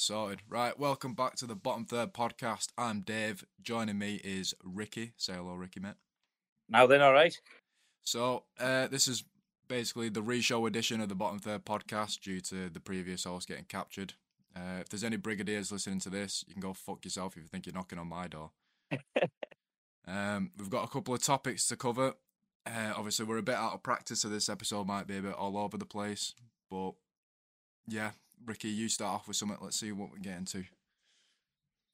Sorted. Right, welcome back to the Bottom Third podcast. I'm Dave. Joining me is Rikki. Say hello, Rikki, mate. Now then, all right. So, uh, this is basically the re-show edition of the Bottom Third podcast due to the previous host getting captured. Uh, if there's any brigadiers listening to this, you can go fuck yourself if you think you're knocking on my door. um, we've got a couple of topics to cover. Uh, obviously, we're a bit out of practice, so this episode might be a bit all over the place. But yeah, Rikki, you start off with something. Let's see what we get into.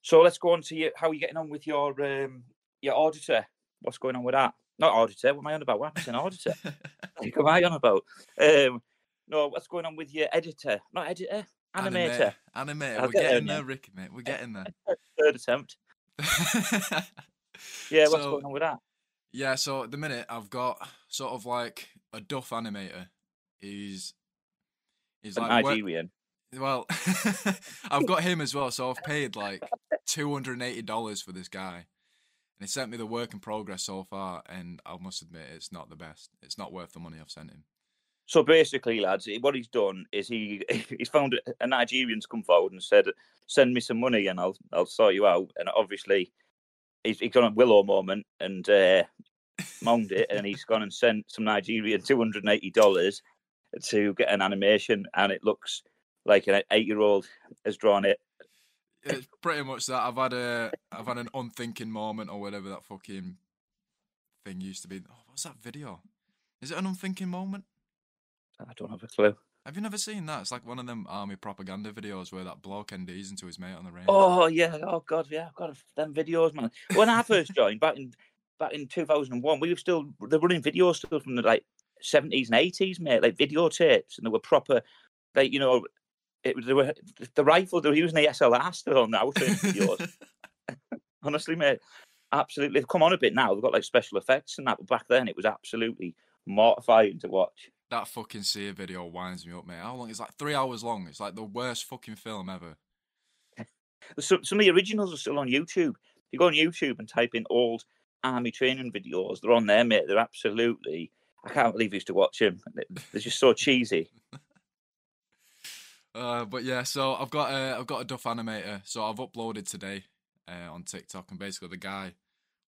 So let's go on to you. How are you getting on with your um, your auditor? What's going on with that? Not auditor. What am I on about? What's an auditor? what am I on about? Um, no, what's going on with your editor? Not editor. Animator. Animator. Animator. We're get getting there, Rikki, mate. We're getting there. Third attempt. Yeah, what's So- going on with that? Yeah, so at the minute I've got sort of like a Duff animator. He's he's A like Nigerian. Well, I've got him as well. So I've paid like two hundred and eighty dollars for this guy, and he sent me the work in progress so far. And I must admit, it's not the best. It's not worth the money I've sent him. So basically, lads, what he's done is he he's found a- Nigerian's come forward and said, "Send me some money and I'll I'll sort you out." And obviously, he's, he's gone a Willow moment and uh, moaned it, and he's gone and sent some Nigerian two hundred and eighty dollars to get an animation, and it looks like an eight-year-old has drawn it. It's pretty much that. I've had a I've had an unthinking moment or whatever that fucking thing used to be. Oh, what's that video? Is it an unthinking moment? I don't have a clue. Have you never seen that? It's like one of them army propaganda videos where that bloke NDs into his mate on the range. Oh yeah, oh god, yeah, I've got them videos, man. When I first joined back in back in two thousand and one, we were still they're running videos still from the like seventies and eighties, mate, like videotapes, and they were proper, like you know, it was they were the rifle they were using the SLR still on now. Honestly, mate, absolutely. They've come on a bit now. They've got like special effects and that, but back then it was absolutely mortifying to watch. that fucking Seer video winds me up, mate. How long? It's like three hours long. It's like the worst fucking film ever. Some, some of the originals are still on YouTube. If you go on YouTube and type in old army training videos, they're on there, mate. They're absolutely. I can't believe I used to watch them. They're just so cheesy. Uh, but yeah, so I've got a I've got a Duff animator. So I've uploaded today uh, on TikTok, and basically the guy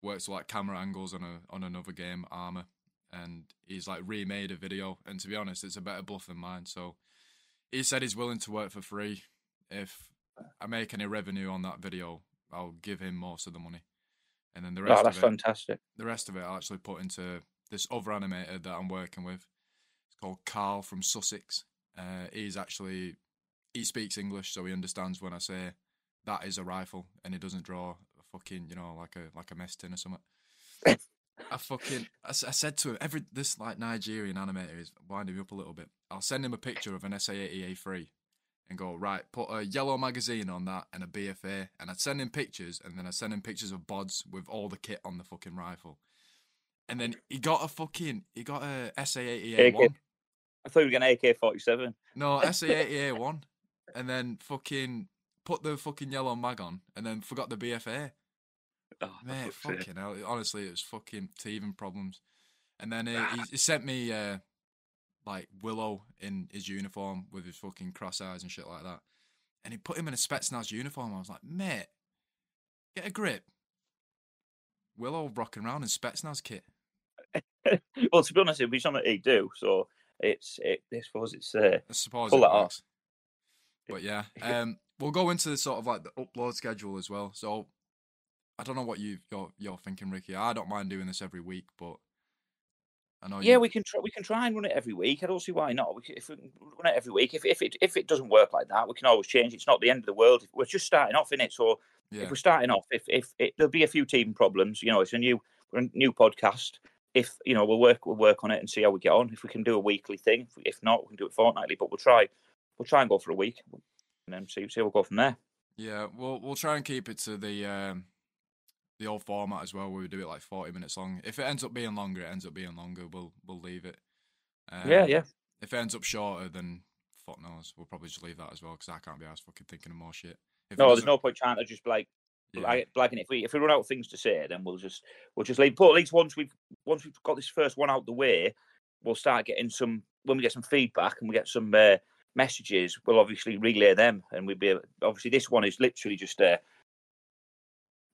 works with like camera angles on a on another game, Arma, and he's like remade a video. And to be honest, it's a better bluff than mine. So he said he's willing to work for free. If I make any revenue on that video, I'll give him most of the money, and then the rest Oh, that's of it, fantastic. the rest of it I'll actually put into this other animator that I'm working with. It's called Carl from Sussex. Uh, he's actually he speaks English, so he understands when I say that is a rifle, and he doesn't draw a fucking you know like a like a mess tin or something. I fucking I said to him every this like Nigerian animator is winding me up a little bit. I'll send him a picture of an SA80A3 and go right put a yellow magazine on that and a BFA, and I'd send him pictures, and then I'd send him pictures of bods with all the kit on the fucking rifle. And then he got a fucking he got a SA80A1. I thought you were getting AK forty seven. No, SA80A1. And then fucking put the fucking yellow mag on and then forgot the BFA. Oh, Mate, fucking hell. Honestly, it was fucking teething problems. And then uh, he, he sent me uh, like Willow in his uniform with his fucking cross eyes and shit like that. And he put him in a Spetsnaz uniform. I was like, mate, get a grip. Willow rocking around in Spetsnaz kit. well, to be honest, it'd be something he'd do. So it's it. I suppose it's uh, I suppose Pull it that off. But yeah, um, we'll go into the sort of like the upload schedule as well. So I don't know what you you're, you're thinking, Rikki. I don't mind doing this every week, but I know yeah, you, we can try. We can try and run it every week. I don't see why not. We can, if we can run it every week, if if it if it doesn't work like that, we can always change. It's not the end of the world. We're just starting off in it, so yeah, if we're starting off, if if it, there'll be a few teething problems, you know, it's a new a new podcast. If you know, we'll work we'll work on it and see how we get on. If we can do a weekly thing, if not, we can do it fortnightly. But we'll try we'll try and go for a week, and then see see we'll go from there. yeah. We'll we'll try and keep it to the um, the old format as well, where we do it like forty minutes long. If it ends up being longer, it ends up being longer. We'll we'll leave it. Um, yeah, yeah. If it ends up shorter, then fuck knows. We'll probably just leave that as well because I can't be asked fucking thinking of more shit. If No, there's no point trying to just like yeah. like blagging it. If we if we run out of things to say, then we'll just we'll just leave. But at least once we've once we've got this first one out the way, we'll start getting some when we get some feedback and we get some uh, messages, we'll obviously relay them, and we'll be obviously this one is literally just uh,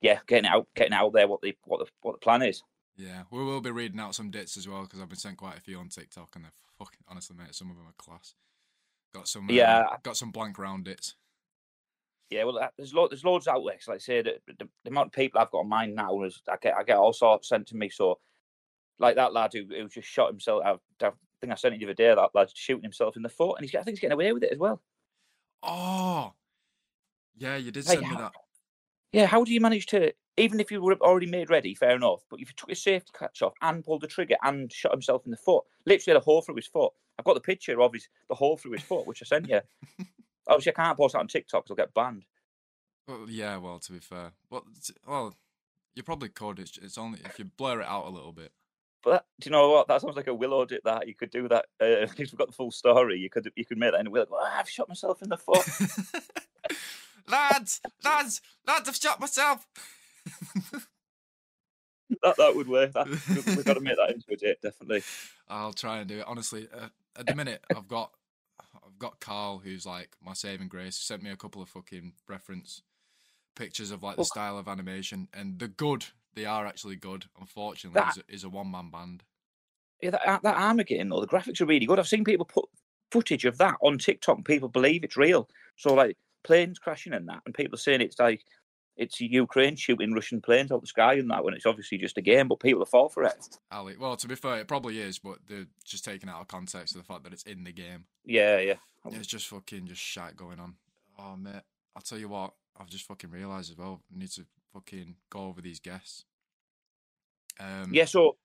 yeah, getting out, getting out there what the what the what the plan is. Yeah, we will be reading out some dits as well because I've been sent quite a few on TikTok, and they're fucking honestly, mate, some of them are class. Got some, uh, Yeah. got some blank round dits. Yeah, well, there's lo- there's loads out there. 'cause like I say, the, the, the amount of people I've got on mine now is I get I get all sorts sent to me. So, like that lad who, who just shot himself. I think I sent it the other day. That lad shooting himself in the foot, and he's I think he's getting away with it as well. Oh, yeah, you did Like, send me that. Yeah, how do you manage to? Even if you were already made ready, fair enough. But if you took his safety catch off and pulled the trigger and shot himself in the foot, literally had a hole through his foot. I've got the picture of his the hole through his foot, which I sent you. Obviously, I can't post that on TikTok; 'cause I'll get banned. Well, yeah, well, to be fair, well, well, you probably could. It's, it's only if you blur it out a little bit. But do you know what? That sounds like a Willow did that. You could do that uh, if we've got the full story. You could you could make that in a Willow. Go, "Ah, I've shot myself in the foot. lads, lads, lads, I've shot myself. that that would work. That, we- we've got to make that into a dit, definitely. I'll try and do it. Honestly, uh, at the minute, I've got, I've got Carl, who's like my saving grace. He sent me a couple of fucking reference pictures of like the style of animation, and they're good. They are actually good. Unfortunately, That- is a, is a one man band. Yeah, that that Armageddon though, the graphics are really good. I've seen people put footage of that on TikTok, and people believe it's real. So like planes crashing and that, and people saying it's like it's Ukraine shooting Russian planes out the sky and that when it's obviously just a game, but people fall for it. Ali, well, to be fair, it probably is, but they're just taking out of context of the fact that it's in the game. Yeah, yeah. It's just fucking just shit going on. Oh mate, I'll tell you what, I've just fucking realised as well. I need to fucking go over these guests. Um, Yeah, so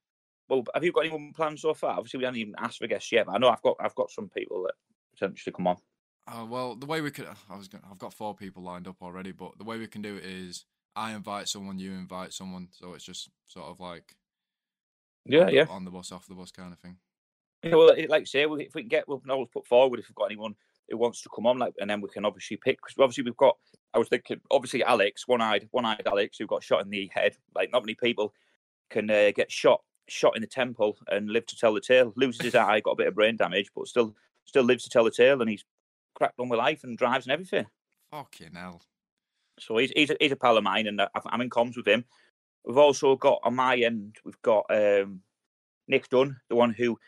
well, have you got anyone planned so far? Obviously, we haven't even asked for guests yet, but I know I've got I've got some people that potentially come on. Uh, well, the way we could, I was, gonna, I've got four people lined up already, but the way we can do it is I invite someone, you invite someone, so it's just sort of like Yeah, on the- yeah. on the bus, off the bus kind of thing. Yeah, well, like I say, if we can get, we'll always put forward if we've got anyone who wants to come on, like, and then we can obviously pick. Because obviously we've got, I was thinking, obviously Alex, one-eyed, one-eyed Alex, who got shot in the head. Like, not many people can uh, get shot, shot in the temple and live to tell the tale. Loses his eye, got a bit of brain damage, but still, still lives to tell the tale, and he's cracked on with life and drives and everything. Fucking hell. So he's he's a, he's a pal of mine, and uh, I'm in comms with him. We've also got on my end, we've got um, Nick Dunn, the one who,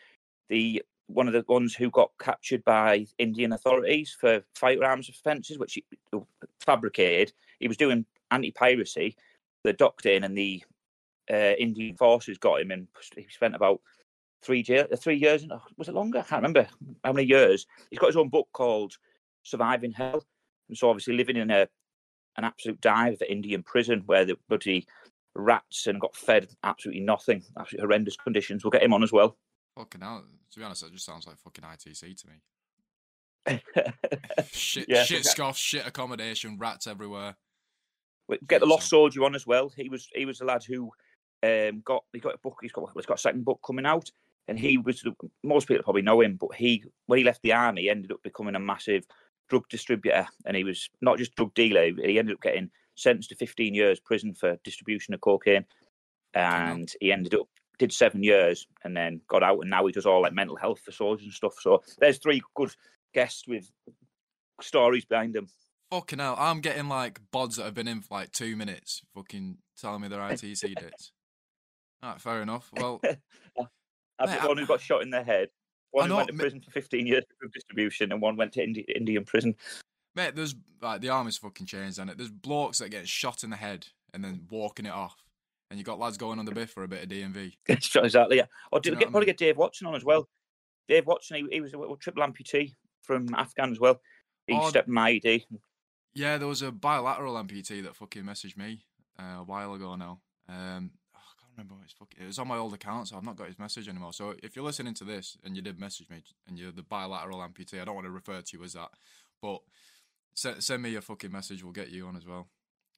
the one of the ones who got captured by Indian authorities for firearms offences, which he fabricated. He was doing anti-piracy. They docked in, and the uh, Indian forces got him, and he spent about three jail, uh, three years. in- Was it longer? I can't remember how many years. He's got his own book called "Surviving Hell," and so obviously living in a an absolute dive at Indian prison where the bloody rats and got fed absolutely nothing, absolutely horrendous conditions. We'll get him on as well. Fucking hell. To be honest, it just sounds like fucking ITC to me. Shit, Yeah, shit okay. scoff, shit accommodation, rats everywhere. Get the lost so. soldier on as well. He was he was a lad who um, got he got a book. He's got he's got a second book coming out, and he was the- most people probably know him, but he when he left the army, he ended up becoming a massive drug distributor, and he was not just drug dealer. He ended up getting sentenced to 15 years prison for distribution of cocaine, and he ended up did seven years and then got out, and now he does all like mental health for soldiers and stuff. So there's three good guests with stories behind them. Fucking hell. I'm getting like bods that have been in for like two minutes, fucking telling me their ITC dits. Alright, fair enough. Well, I've Mate, got I- one who got shot in the head. One who went to prison for 15 years for drug distribution, and one went to Indi- Indian prison. mate, there's like the army's fucking changed, and it? There's blokes that get shot in the head and then walking it off. And you got lads going on the biff for a bit of DMV. exactly, yeah. Or Do did you know get, what I probably mean? get Dave Watson on as well. Dave Watson, he, he was a, a triple amputee from Afghan as well. He Oh, stepped my ID. Yeah, there was a bilateral amputee that fucking messaged me uh, a while ago now. Um, oh, I can't remember what his fucking. It was on my old account, so I've not got his message anymore. So if you're listening to this and you did message me and you're the bilateral amputee, I don't want to refer to you as that, but send send me your fucking message. We'll get you on as well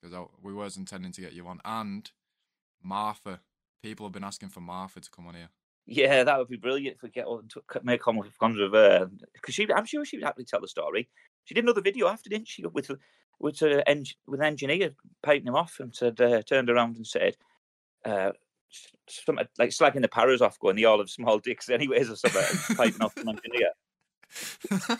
because we was intending to get you on. And Martha, people have been asking for Martha to come on here. Yeah, that would be brilliant if we get on to make with cons with her because she, I'm sure she would happily tell the story. She did another video after, didn't she? With with a, eng- with an engineer painting him off and said uh, turned around and said, uh, something like slagging the paras off, going the all of small dicks anyways or something, piping off some engineer.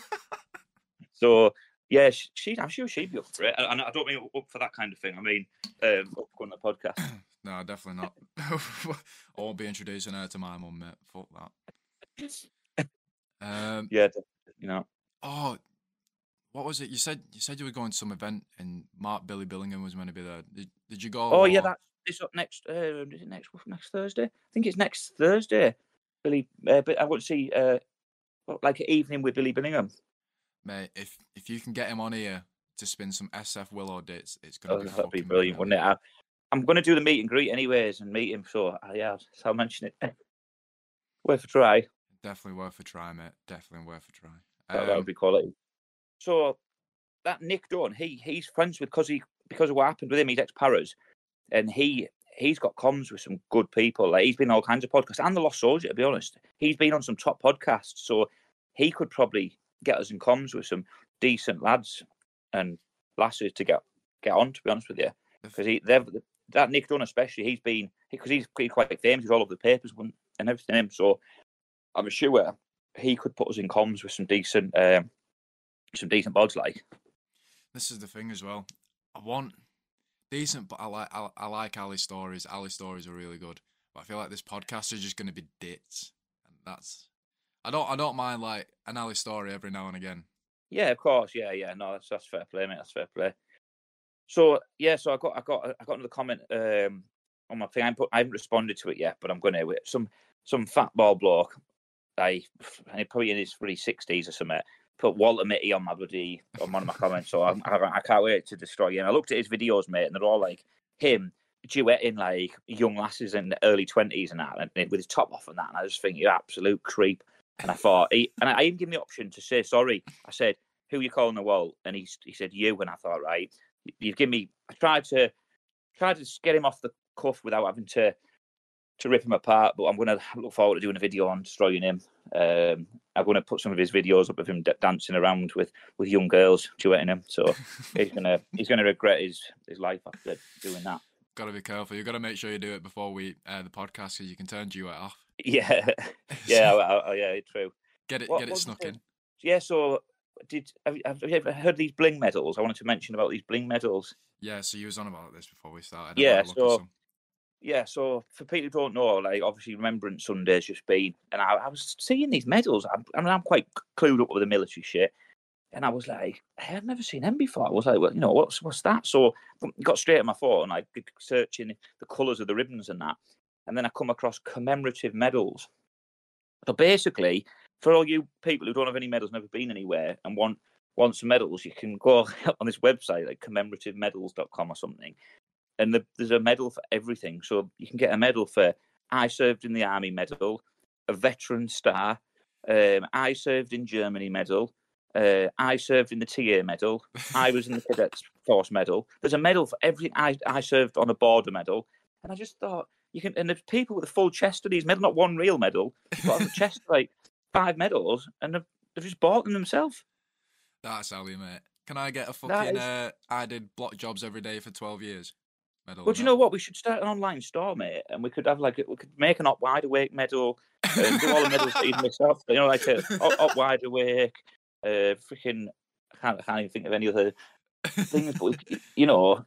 So yeah, she, she I'm sure she'd be up for it. And I don't mean up for that kind of thing. I mean um, up on the podcast. no, definitely not. I won't be introducing her to my mum, mate. Fuck that. Um, yeah, you know. Oh, what was it? You said you said you were going to some event and Mark Billy Billingham was going to be there. Did, did you go? Oh yeah, that's this up next. Uh, is it next next Thursday? I think it's next Thursday. Billy, uh, but I want to see uh, like an evening with Billy Billingham. Mate, if if you can get him on here to spin some SF Willow dits, it's gonna oh, be that'd be brilliant, wouldn't it? I, am going to do the meet and greet anyways, and meet him. So uh, yeah, so I'll mention it. worth a try. Definitely worth a try, mate. Definitely worth a try. Um, that, that would um, be quality. So that Nick Dunn, he he's friends with because he because of what happened with him. He's ex Paras, and he he's got comms with some good people. Like he's been on all kinds of podcasts and the Lost Soldier. To be honest, he's been on some top podcasts, so he could probably get us in comms with some decent lads and lasses to get get on. To be honest with you, because he they've that Nick Dunn especially, he's been because he's pretty quite famous. He's all over the papers and everything. So I'm sure he could put us in comms with some decent um, some decent bods like. This is the thing as well. I want decent, but I like I, I like Ali stories. Ali stories are really good, but I feel like this podcast is just going to be dits, and that's I don't I don't mind like an Ali story every now and again. Yeah, of course. Yeah, yeah. No, that's that's fair play, mate. That's fair play. So yeah, so I got I got I got another comment um, on my thing. I, put, I haven't responded to it yet, but I'm going to. Some some fat ball bloke, I and probably in his really sixties or something put Walter Mitty on my bloody on one of my comments. So I, I, I, can't wait to destroy you. And I looked at his videos, mate, and they're all like him duetting like young lasses in the early twenties and that, and with his top off and that. And I just think you're absolute creep. And I thought, he, and I even gave him the option to say sorry. I said, "Who you calling the wall?" And he he said, "You." And I thought, right, you've given me. I tried to tried to get him off the cuff without having to to rip him apart. But I'm going to look forward to doing a video on destroying him. Um, I'm going to put some of his videos up of him d- dancing around with, with young girls, duetting him. So he's gonna he's gonna regret his his life after doing that. Got to be careful. You've got to make sure you do it before we uh, the podcast, because you can turn duet off. Yeah, yeah, yeah, true. Get it, what, get it snuck in. Yeah. So did have, have you ever heard these bling medals? I wanted to mention about these bling medals. Yeah, so you was on about this before we started. Yeah, so yeah, so for people who don't know, like obviously Remembrance Sunday's just been, and I, I was seeing these medals. I'm, I mean, I'm quite clued up with the military shit, and I was like, hey, I've never seen them before. I was like, well, you know, what's what's that? So I got straight at my phone, I searching the colours of the ribbons and that, and then I come across commemorative medals. So basically, for all you people who don't have any medals, never been anywhere, and want want some medals, you can go on this website like commemorativemedals.com or something, and the, there's a medal for everything. So you can get a medal for I served in the army medal, a veteran star, um, I served in Germany medal, uh, I served in the TA medal, I was in the cadets force medal. There's a medal for everything. I I served on a border medal, and I just thought you can. And there's people with a full chest of these medals, not one real medal, but on the chest like five medals, and they've, they've just bought them themselves. That's Ali, mate. Can I get a fucking? Is... Uh, I did block jobs every day for twelve years medal. Well, do you know what? We should start an online store, mate, and we could have like we could make an up wide awake medal, and do all the medals that you myself. You know, like a up, wide awake, uh, freaking. I can't, I can't even think of any other things, but we, you know,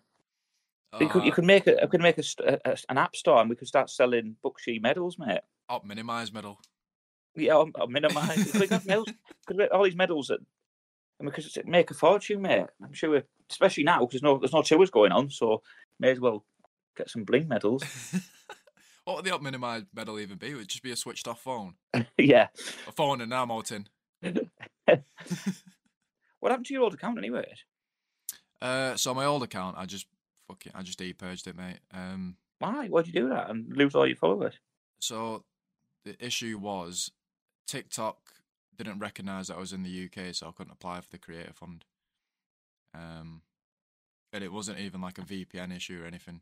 uh, you could you could make a could make a, a, an app store, and we could start selling Bookshy medals, mate. Up minimize medal. Yeah, up, up minimize. we could have medals, could all these medals that and we could make a fortune, mate. I'm sure, especially now because there's no there's no tours going on, so may as well get some bling medals. what would the up minimized medal even be? Would it just be a switched off phone? yeah. A phone and ammo tin. what happened to your old account anyway? Uh, so my old account, I just fucking, I just de-purged it, mate. Um, why? Why'd you do that and lose all your followers? So the issue was TikTok didn't recognize that I was in the UK, so I couldn't apply for the Creator Fund. Um, and it wasn't even like a VPN issue or anything.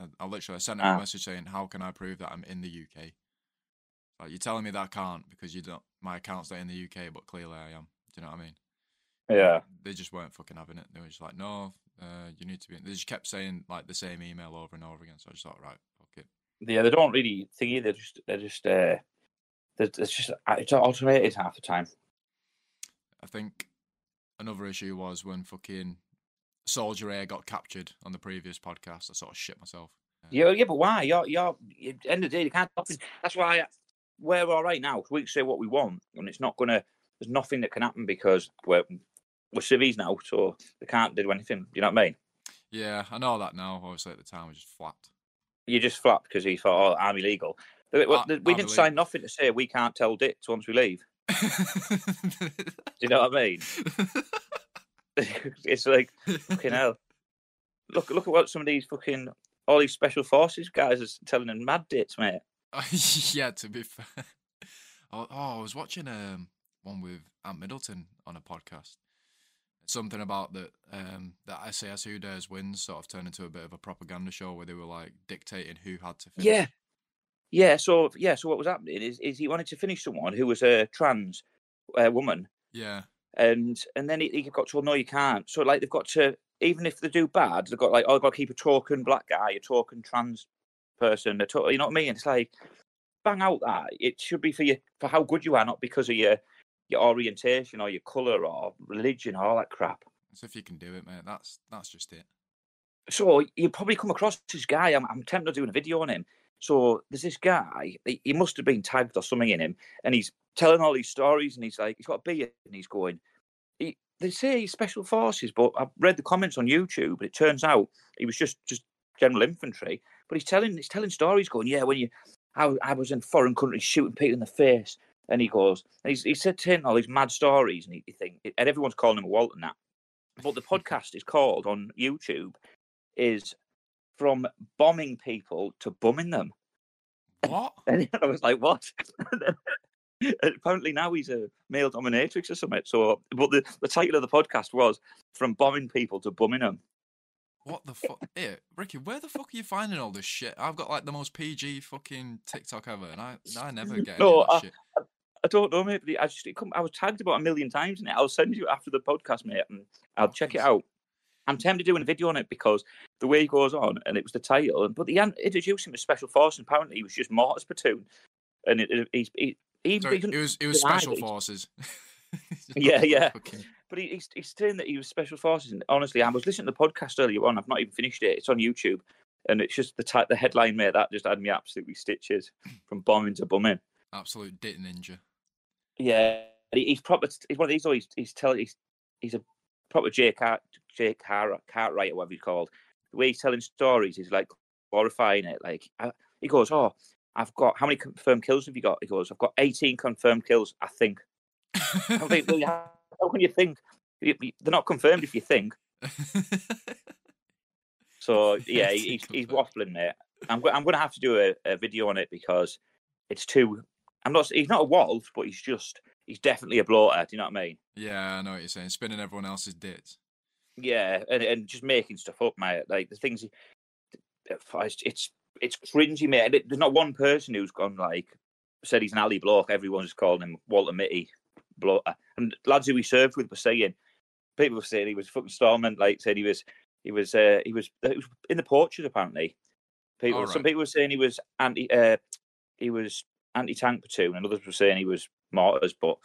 I, I literally sent ah. a message saying, "How can I prove that I'm in the UK?" Like you're telling me that I can't because you don't. My account's not in the UK, but clearly I am. Do you know what I mean? Yeah. They just weren't fucking having it. They were just like, "No, uh, you need to be." They just kept saying like the same email over and over again. So I just thought, right, fuck it. Yeah, they don't really think They're just they're just uh, Uh, it's just it's automated half the time. I think another issue was when fucking Soldier A got captured on the previous podcast. I sort of shit myself. Yeah, yeah, but why? You're, you're, end of the day, you can't. That's why we're all right now. We can say what we want, and it's not gonna. There's nothing that can happen because we're we're civvies now, so they can't do anything. You know what I mean? Yeah, I know that now. Obviously, at the time, we just flapped. You just flapped because he thought, "Oh, I'm illegal." We, we Uh, didn't sign nothing to say we can't tell dicks once we leave. Do you know what I mean? it's like fucking hell. Look, look at what some of these fucking all these special forces guys are telling them mad dicks, mate. yeah, to be fair. Oh, oh, I was watching um one with Ant Middleton on a podcast. Something about that um that SAS Who Dares Wins sort of turned into a bit of a propaganda show where they were like dictating who had to finish. Yeah, yeah. So yeah, so what was happening is is he wanted to finish someone who was a trans uh, woman, Yeah. and and then he, he got told no, you can't. So like they've got to even if they do bad, they've got like oh, I've got to keep a token black guy, a token trans person, a to- you know what I mean? It's like bang out that it should be for you for how good you are, not because of your your orientation or your color or religion or all that crap. So if you can do it, mate, that's that's just it. So you probably come across this guy. I'm, I'm tempted to do a video on him. So there's this guy. He, must have been tagged or something in him, and he's telling all these stories. And he's like, he's got a beard, and he's going. He, they say he's special forces, but I've read the comments on YouTube, and it turns out he was just just general infantry. But he's telling he's telling stories, going, yeah, when you, I, I was in foreign countries shooting people in the face, and he goes, and he's he said telling all these mad stories, and he, he think, and everyone's calling him a Walton that. But the podcast is called on YouTube is from bombing people to bumming them. What? And I was like, what? Apparently now he's a male dominatrix or something. So, but the, the title of the podcast was "From Bombing People to Bumming Them." What the fuck? Hey, Rikki, where the fuck are you finding all this shit? I've got like the most PG fucking TikTok ever, and I I never get any No, of that I- shit. I don't know, mate. But I just it come, I was tagged about a million times in it. I'll send you after the podcast, mate, and I'll check it out. I'm tempted to do a video on it because the way he goes on, and it was the title, but the introduced him as special Forces, and apparently he was just Mortars platoon, and it, it, he's he, he, Sorry, he it was it was special he's- forces. Yeah, yeah. Fucking- But he, he's, he's saying that he was special forces. And honestly, I was listening to the podcast earlier on. I've not even finished it. It's on YouTube, and it's just the ti- the headline, mate. That just had me absolutely stitches from bombing to bumming. Absolute dit ninja. Yeah, he- he's proper. He's one of these. though, He's he's telling. He's he's a proper Jake Hart, Jake Hart, Cartwright or whatever he's called. The way he's telling stories is like glorifying it. Like I, he goes, "Oh, I've got how many confirmed kills have you got?" He goes, "I've got 18 confirmed kills. I think." I think, well, how, can you think? They're not confirmed if you think. So yeah, he's he's waffling, mate. I'm I'm going to have to do a, a video on it because it's too. I'm not. He's not a wolf, but he's just. He's definitely a bloater. Do you know what I mean? yeah, I know what you're saying. Spinning everyone else's dits. Yeah, and, and just making stuff up, mate. Like the things. he- It's it's, it's cringy, mate. And it- There's not one person who's gone like said he's an alley bloke. Everyone's calling him Walter Mitty bloater. And lads who he served with were saying, people were saying he was fucking storming. Like said he was he was uh, he was he was in the porches apparently. People, some people were saying he was anti uh, he was anti tank platoon, and others were saying he was mortars. But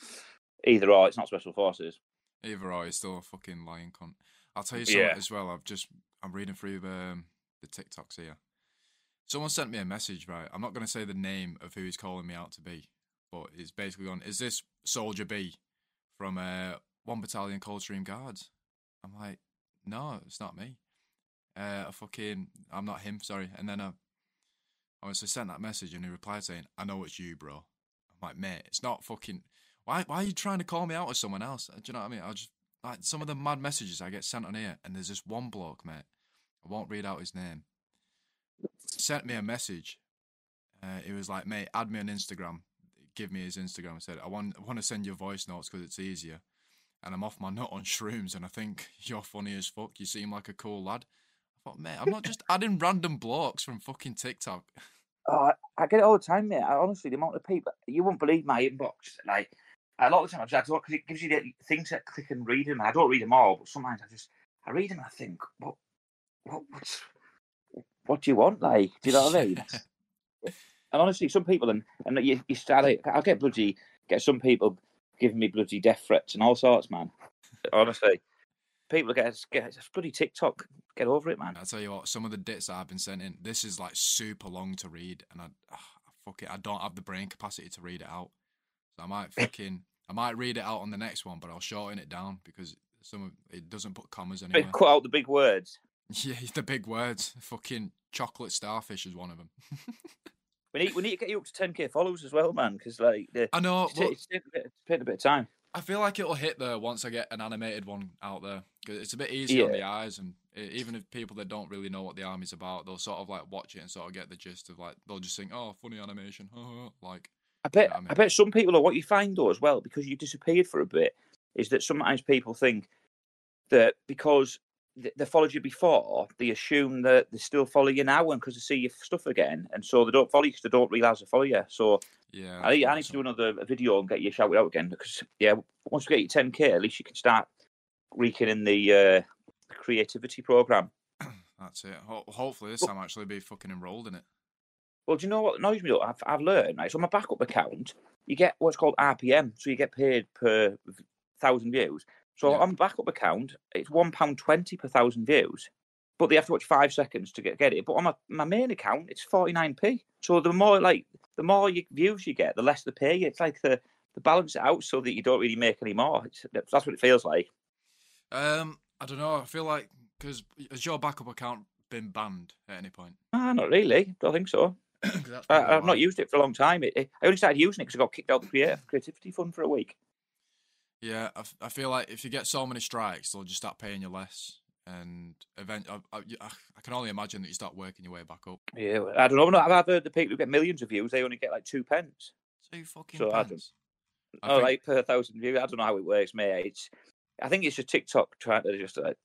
either or, it's not special forces. Either or, he's still a fucking lying cunt. I'll tell you something Yeah. as well. I've just I'm reading through um, the TikToks here. Someone sent me a message, right? I'm not going to say the name of who he's calling me out to be, but it's basically on. Is this Soldier B from uh, One Battalion Coldstream Guards? I'm like, no, it's not me. Uh, I fucking, I'm not him. Sorry. And then I, I was sent that message, and he replied saying, "I know it's you, bro." I'm like, mate, it's not fucking. Why, why are you trying to call me out as someone else? Do you know what I mean? I just like some of the mad messages I get sent on here, and there's this one bloke, mate. I won't read out his name. Sent me a message. Uh, it was like, mate, add me on Instagram. Give me his Instagram. I said, I want, I want to send you voice notes because it's easier. And I'm off my nut on shrooms, and I think you're funny as fuck. You seem like a cool lad. I thought, mate, I'm not just adding random blokes from fucking TikTok. Oh, I, get it all the time, mate. I, honestly, the amount of people you won't believe my inbox. Like a lot of the time, I just because it gives you the things that click and read them. I don't read them all, but sometimes I just I read them and I think, what, what, what's, what do you want? Like, do you know what I mean? And honestly, some people and and you, you start. I'll get bloody get some people giving me bloody death threats and all sorts, man. Honestly, people get get it's bloody TikTok. Get over it, man. I tell you what, some of the dits I've been sent in, this is like super long to read, and I, ah, fuck it, I don't have the brain capacity to read it out. So I might fucking, I might read it out on the next one, but I'll shorten it down because some of it doesn't put commas anywhere. Cut out the big words. Yeah, the big words. Fucking chocolate starfish is one of them. we need we need to get you up to 10k followers as well, man. Because like, the, I know it's, well, it's, it's, it's taking a bit of time. I feel like it'll hit there once I get an animated one out there because it's a bit easier yeah. on the eyes, and it, even if people that don't really know what the army's about, they'll sort of like watch it and sort of get the gist of like they'll just think, "Oh, funny animation," like. I bet. You know I, mean? I bet some people, are what you find though as well, because you disappeared for a bit, is that sometimes people think that because they followed you before, they assume that they still follow you now, and because they see your stuff again, and so they don't follow you because they don't realise they follow you. So yeah, I, I need to do another video and get you shouted out again because yeah, once we get you 10k, at least you can start reeking in the uh, creativity program. That's it. Ho- hopefully this time actually be fucking enrolled in it. Well, do you know what annoys me? I've, I've learned. Right, so my backup account, you get what's called RPM, so you get paid per thousand views. So yeah. on my backup account, it's one pound twenty per thousand views, but they have to watch five seconds to get, get it. But on my, my main account, it's forty nine p. So the more like the more you, views you get, the less they pay you. It's like the the balance it out so that you don't really make any more. It's, that's what it feels like. Um, I don't know. I feel like because has your backup account been banned at any point? Ah, not really. Don't think so. I, have not used it for a long time. It, it, I only started using it because I got kicked out of the creative, creativity fund for a week. Yeah, I, I feel like if you get so many strikes, they'll just start paying you less. And event, I, I, I can only imagine that you start working your way back up. Yeah, I don't know. I've heard the people who get millions of views, they only get like two pence. Two fucking so pence. I oh, think... like per thousand views. I don't know how it works, mate. It's, I think it's just TikTok trying to just like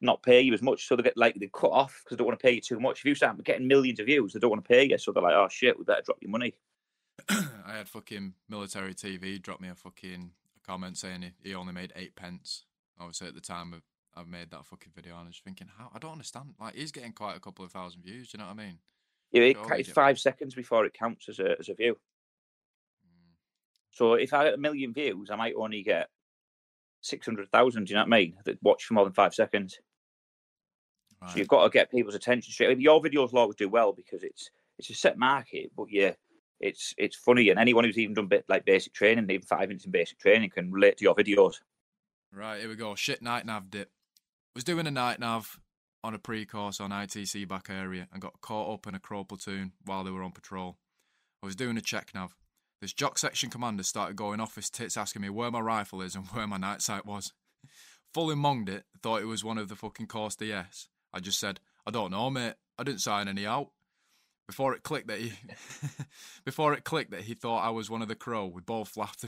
not pay you as much, so they get like they cut off because they don't want to pay you too much. If you start getting millions of views, they don't want to pay you, so they're like, "Oh shit, we better drop your money." I had fucking military TV drop me a fucking comment saying he, only made eight pence. Obviously, at the time of I've made that fucking video, and I was thinking, how I don't understand. Like, he's getting quite a couple of thousand views. Do you know what I mean? Yeah, it, it's five seconds before it counts as a as a view. Mm. So if I had a million views, I might only get six hundred thousand. Do you know what I mean? That watch for more than five seconds. Right. So you've got to get people's attention straight. Your videos will always do well because it's it's a set market, but yeah, it's it's funny, and anyone who's even done bit like basic training, even five minutes in basic training, can relate to your videos. Right here we go. Shit night nav dip. Was doing a night nav on a pre-course on ITC back area and got caught up in a crow platoon while they were on patrol. I was doing a check nav. This jock section commander started going off his tits asking me where my rifle is and where my night sight was. Fully monged it, thought it was one of the fucking course DS. I just said, I don't know, mate. I didn't sign any out. Before it clicked that he, before it clicked that he thought I was one of the crow, we both laughed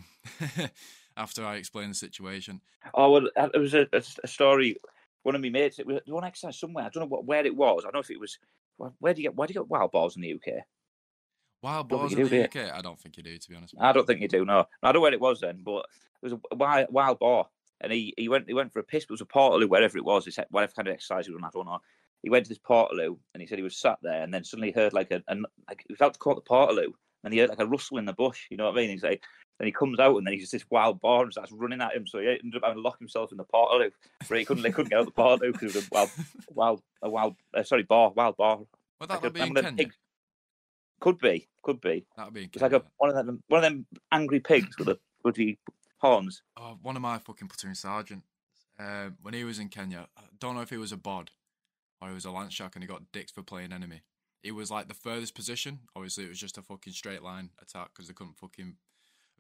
after I explained the situation. Oh well, uh, it was a, a story. One of my mates, it was one exercise somewhere. I don't know what where it was. I don't know if it was. Where do you get? Where do you get wild balls in the UK? Wild balls in the UK? I don't think you do, to be honest. I don't think you do. No, I don't know where it was then, but it was a wild, wild boar, and he, he went he went for a piss. It was a Portaloo, wherever it was. He said whatever kind of exercise he was on. I don't know he went to this Portaloo and he said he was sat there and then suddenly heard like a, a like he felt to caught the Portaloo and he heard like a rustle in the bush. You know what I mean? He's like, then he comes out and then he's just this wild boar and starts running at him. So he ended up having to lock himself in the Portaloo. But he couldn't, they couldn't get out the Portaloo because it was a wild, wild, a wild, uh, sorry, boar, wild bar. Well, that like be in Kenya. Pig. Could be, could be. That'd be. It's like a one of them, one of them angry pigs with the bloody horns. Oh, one of my fucking platoon sergeants. Uh, when he was in Kenya, I don't know if he was a bod or he was a lance jack and he got dicks for playing enemy. He was like the furthest position. Obviously, it was just a fucking straight line attack because they couldn't fucking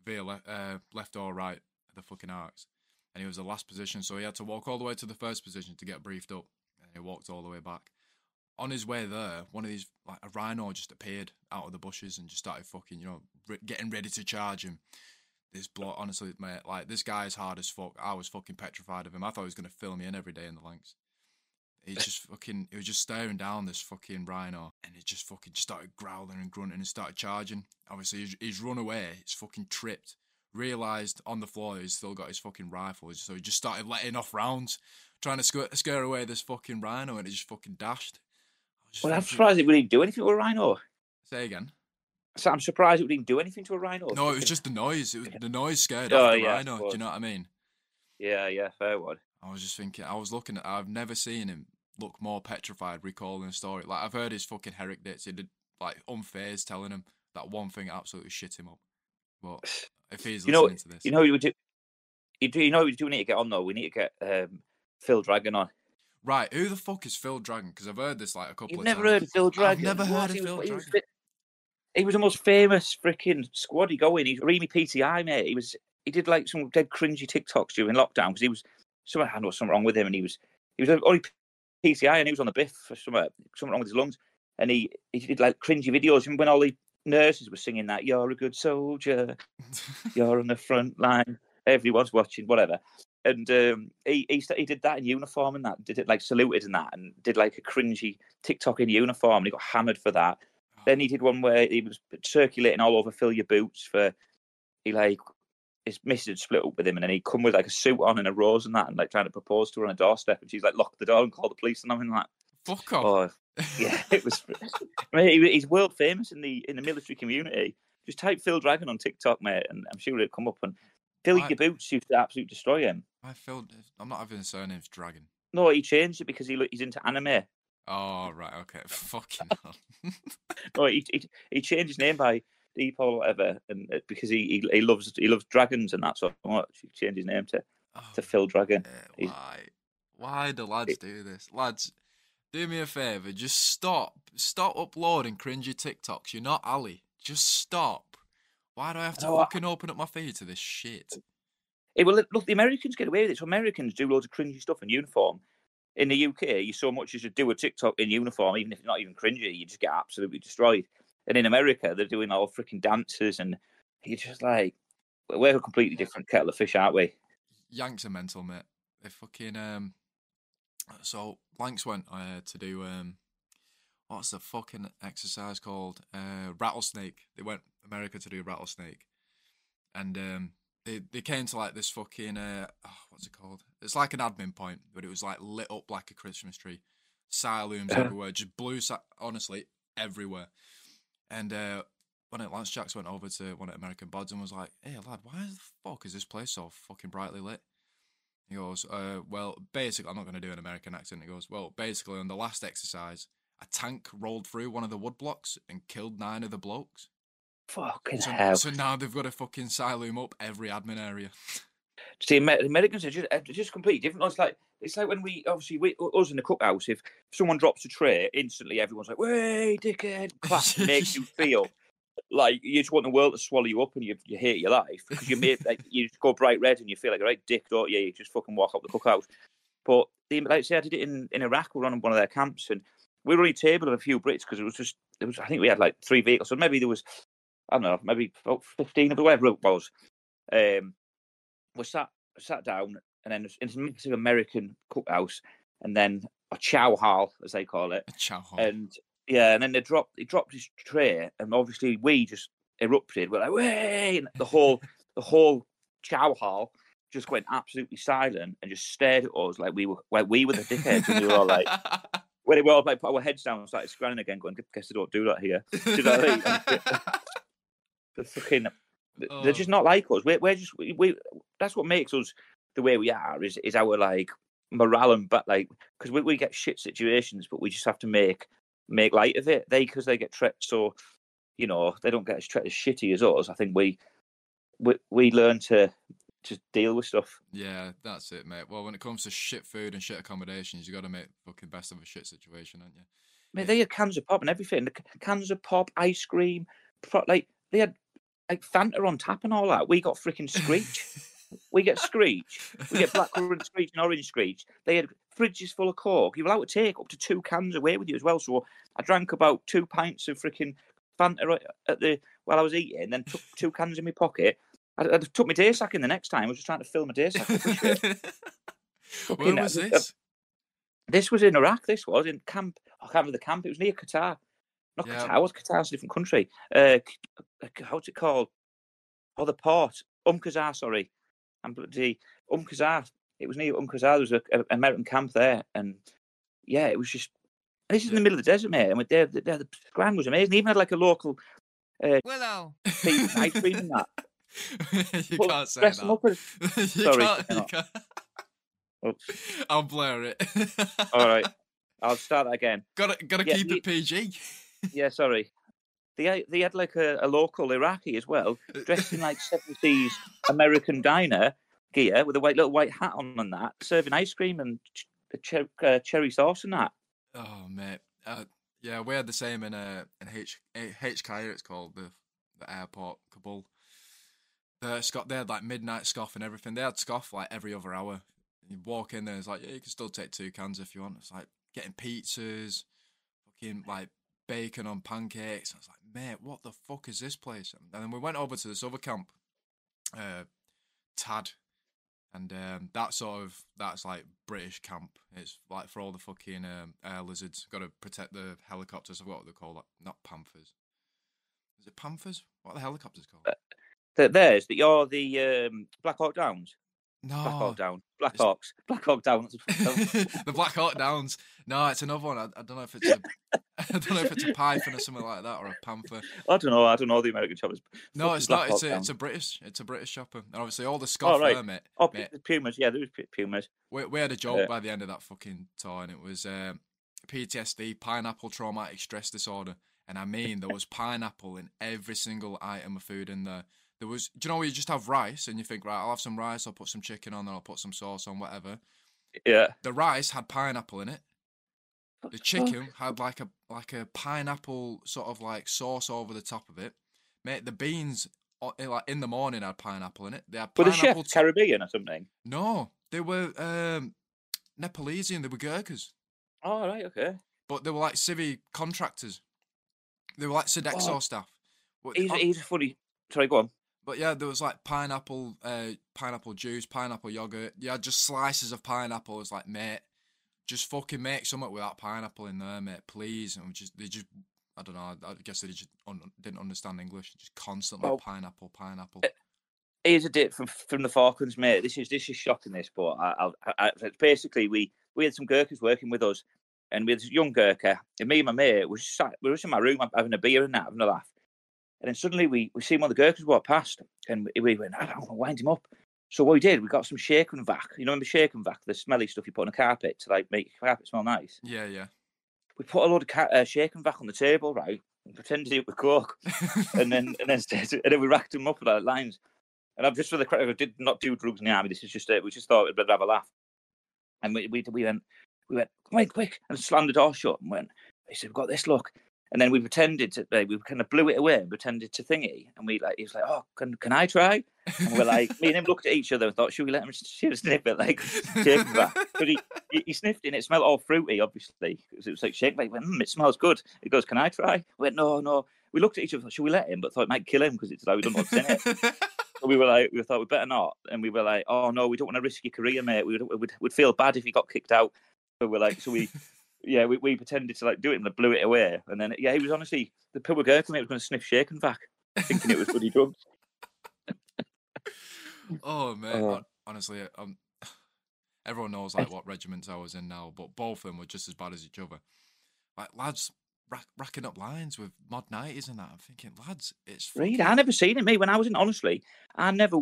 veer le- uh, left or right the fucking arcs. And he was the last position, so he had to walk all the way to the first position to get briefed up. And he walked all the way back. On his way there, one of these, like a rhino, just appeared out of the bushes and just started fucking, you know, re- getting ready to charge him. This bloke, honestly, mate, like this guy is hard as fuck. I was fucking petrified of him. I thought he was gonna fill me in every day in the links. He just fucking, he was just staring down this fucking rhino, and he just fucking just started growling and grunting and started charging. Obviously, he's, he's run away. He's fucking tripped. Realized on the floor he's still got his fucking rifle, so he just started letting off rounds, trying to scare, scare away this fucking rhino, and he just fucking dashed. Well, I'm surprised it wouldn't do anything to a rhino. Say again. So I'm surprised it didn't do anything to a rhino. No, it was just the noise. It was the noise scared oh, off the yeah, rhino. Do you know what I mean? Yeah, yeah, fair one. I was just thinking, I was looking at, I've never seen him look more petrified recalling a story. Like, I've heard his fucking Herrick dits. He did, like, unfazed telling him that one thing absolutely shit him up. But if he's You know, listening to this, you know, you would do. You do, you know, we do need to get on though. We need to get um, Phil Dragon on. Right, who the fuck is Phil Dragon? Because I've heard this, like, a couple You've of never times. heard of Phil Dragon? never What? heard of He Phil he was Dragon. He was the most famous freaking squaddy going. He's Remy PTI, mate. He was. He did like some dead cringy TikToks during lockdown because he was. Someone had something wrong with him, and he was. He was only PTI, and he was on the biff for something. Something wrong with his lungs, and he he did like cringy videos. And when all the nurses were singing that, "You're a good soldier," you're on the front line. Everyone's watching, whatever. And um, he, he he did that in uniform and that did it like saluted and that and did like a cringy TikTok in uniform and he got hammered for that. Then he did one where he was circulating all over fill your boots for he like his missus had split up with him and then he'd come with like a suit on and a rose and that and like trying to propose to her on a doorstep and she's like locked the door and called the police and I'm like fuck off. oh yeah it was mate, he- he's world famous in the in the military community. Just type Phil Dragon on TikTok, mate, and I'm sure it'll come up and fill Right. your boots used to absolutely destroy him. I feel, I'm not having a surname, it's Dragon. No, he changed it because he he's into anime. Oh, right, okay. Fucking hell. No, he, he he changed his name by Deep or whatever, and uh, because he, he he loves he loves dragons and that so much, he changed his name to Oh, to Phil Dragon. why? Why do lads do this? Lads, do me a favour, just stop. Stop uploading cringy TikToks. You're not Ali. Just stop. Why do I have to I- fucking open up my feed to this shit? Hey, well, look, the Americans get away with it. So Americans do loads of cringy stuff in uniform. In the UK, you so much as you do a TikTok in uniform, even if it's not even cringy, you just get absolutely destroyed. And in America, they're doing all freaking dances, and you're just like, we're a completely different kettle of fish, aren't we? Yanks are mental, mate. They fucking um. So Lanks went uh, to do um, what's the fucking exercise called? Uh, rattlesnake. They went America to do rattlesnake, and um, they they came to like this fucking uh, oh, what's it called? It's like an admin point, but it was like lit up like a Christmas tree. Saloons Uh-huh. everywhere, just blue. Sa- honestly, everywhere. And uh, when it Lance Jacks went over to one of American Bods and was like, "Hey lad, why the fuck is this place so fucking brightly lit?" He goes, uh, "Well, basically, I'm not going to do an American accent." He goes, "Well, basically, on the last exercise, a tank rolled through one of the wood blocks and killed nine of the blokes. Fucking So, hell. so now they've got to fucking silo him up every admin area." See, Amer- Americans are just, just completely different. It's like it's like when we obviously we, us in the cookhouse. If someone drops a tray, instantly everyone's like, "Way, dickhead!" Clap makes you feel like you just want the world to swallow you up and you, you hate your life because you made like you just go bright red and you feel like a right dick, don't you? You just fucking walk up the cookhouse. But the, like I say, I did it in, in Iraq. We were on one of their camps and we were only table of a few Brits because it was just it was. I think we had like three vehicles, so maybe there was I don't know, maybe about fifteen of it, whatever it was. Um, we sat sat down and then it's a massive American cookhouse and then a chow hall as they call it. A chow hall. And yeah, and then they dropped he dropped his tray and obviously we just erupted. We're like, way the whole the whole chow hall just went absolutely silent and just stared at us like we were like we were the dickheads and we were all like when we were all like put our heads down and started scranning again, going, guess they don't do that here. you know what I mean? The fucking they're oh. just Oh. not like us. We're, we're just we, we. That's what makes us the way we are. Is is our like morale and but like because we, we get shit situations, but we just have to make make light of it. They because they get treated so you know they don't get as treated as shitty as us. I think we we we learn to just deal with stuff. Yeah, that's it, mate. Well, when it comes to shit food and shit accommodations, you got to make fucking best of a shit situation, aren't you? I mean, they had cans of pop and everything. Cans of pop, ice cream, pro- like they had like Fanta on tap and all that. We got freaking Screech. we get Screech. We get blackcurrant Screech and orange Screech. They had fridges full of Coke. You're allowed to take up to two cans away with you as well. So I drank about two pints of freaking Fanta at the while I was eating, then took two cans in my pocket. I, I took my day sack in the next time. I was just trying to fill my day sack. Where Fucking- was uh, this? This was in Iraq. This was in camp. I can't remember the camp. It was near Qatar. Not Yeah. Qatar. Was Qatar's a different country? Uh, uh, how's it called? Oh, the port. Um Qasar, sorry. I'm bloody Um Qasar. It was near Um Qasar. There was a, a American camp there, and yeah, it was just. and This is in the middle of the desert, mate. And there, there, the ground was amazing. They even had like a local Willow. piece ice cream and that. you Well, can't say that. up as- you Sorry, can't, you can't. Oops. I'll blur it. All right, I'll start that again. gotta gotta Yeah, keep it PG. Yeah, sorry. They had- they had like a, a local Iraqi as well, dressed in like seventies American diner gear with a white little white hat on and that, serving ice cream and ch- cher- uh, cherry sauce and that. Oh mate, uh, yeah, we had the same in uh in H HK. It's called the the airport Kabul. The Scott they had like midnight scoff and everything. They had scoff like every other hour. You walk in there, it's like yeah, you can still take two cans if you want. It's like getting pizzas, fucking like bacon on pancakes. I was like, mate, what the fuck is this place? And then we went over to this other camp, uh, Tad, and um, that sort of that's like British camp. It's like for all the fucking um, air lizards. Got to protect the helicopters. I what they call that. Not panthers. Is it panthers? What are the helicopters called? Th- There's that you're the um, Black Hawk Downs. Black No, Hawk Down. Black It's- Hawks. Black Hawk Down. the Black Hawk Downs. No, it's another one. I, I don't know if it's a, I don't know if it's a python or something like that or a panther. I don't know. I don't know the American choppers. No, it's Black not. It's a, Down. it's a British. It's a British chopper, and obviously all the scoff right. there, mate. Oh, mate. Pumas. Yeah, there was pu- Pumas. We, we had a joke Yeah. by the end of that fucking tour, and it was um, PTSD, pineapple traumatic stress disorder, and I mean there was pineapple in every single item of food in there. There was, do you know, where you just have rice and you think, right, I'll have some rice, I'll put some chicken on, there, I'll put some sauce on, whatever. Yeah. The rice had pineapple in it. The chicken had like a like a pineapple sort of like sauce over the top of it. Mate, the beans eh, like in the morning had pineapple in it. They had Were the pineapple. chef Caribbean or something? no, they were um, Nepalese and they were Gurkhas. Oh, right. Okay. but they were like civvy contractors. They were like Sodexo Oh. staff. He's, oh, he's funny. Sorry, go on. But yeah, there was like pineapple, uh, pineapple juice, pineapple yogurt. Yeah, just slices of pineapple. It's like, mate, just fucking make something with that pineapple in there, mate, please. And just they just, I don't know. I guess they just un- didn't understand English. Just constantly Well, pineapple, pineapple. Here's a dit from from the Falklands, mate. This is this is shocking. This, but I, I, I, basically we we had some Gurkhas working with us, and we had this young Gurkha, and me and my mate was sat, we were just in my room having a beer and that, having a laugh, and then suddenly we we seen one of the Gurkhas walk past, and we, we went, I don't want to wind him up. So what we did, we got some shake and vac. You know, remember shake and vac, the smelly stuff you put on a carpet to like make your carpet smell nice. yeah, yeah. We put a load of ca- uh, shake and vac on the table, right, and pretended it was coke. and then and then and then we racked them up with our lines. And I'm just for the credit, I did not do drugs in the army. This is just it. We just thought we'd better have a laugh. And we we, we went we went quick quick and slammed the door shut and went. He said, "We've got this look." And then we pretended to like, we kind of blew it away and pretended to thingy. And we like he was like, "Oh, can can I try?" And we're like, me and him looked at each other and thought, "Should we let him sniff it?" Like, shake vac. But he, he sniffed it and it smelled all fruity, obviously. Because it was like shake. Like, mm, it smells good. He goes, "Can I try?" We went, "No, no." We looked at each other. Should we let him? But thought it might kill him because it's like we don't know what's in it. So we were like, we thought we better not, and we were like, oh no, we don't want to risk your career, mate. We would would would feel bad if you got kicked out. So we're like, so we, yeah, we, we pretended to like do it and they blew it away, and then yeah, he was honestly the poor Gurkha mate was going to sniff shake and vac, thinking it was bloody drugs. Oh man, Oh. honestly, um, everyone knows like what regiments I was in now, but both of them were just as bad as each other. Like lads rack, racking up lines with mod nineties and that. I'm thinking, lads, it's fucking- I never seen it, mate. When I was in, honestly, I never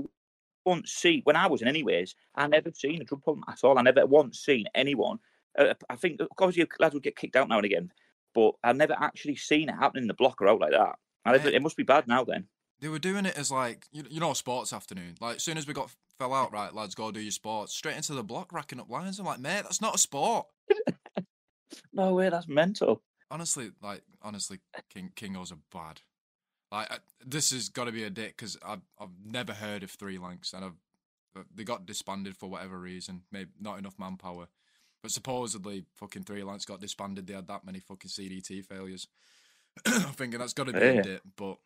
once seen when I was in, anyways. I never seen a drug problem at all. I never once seen anyone. Uh, I think obviously lads would get kicked out now and again, but I've never actually seen it happening in the block or out like that. Never, it must be bad now then. They were doing it as like you, you know sports afternoon. Like as soon as we got fell out, right, lads, go do your sports. Straight into the block, racking up lines. I'm like, mate, that's not a sport. No way, that's mental. honestly, like honestly, King Kingos are bad. Like I, this has got to be a dit because I've I've never heard of Three Lancs and I've uh, they got disbanded for whatever reason, maybe not enough manpower. But supposedly, fucking Three Lancs got disbanded. They had that many fucking CDT failures. I'm thinking that's got to be Yeah. it. But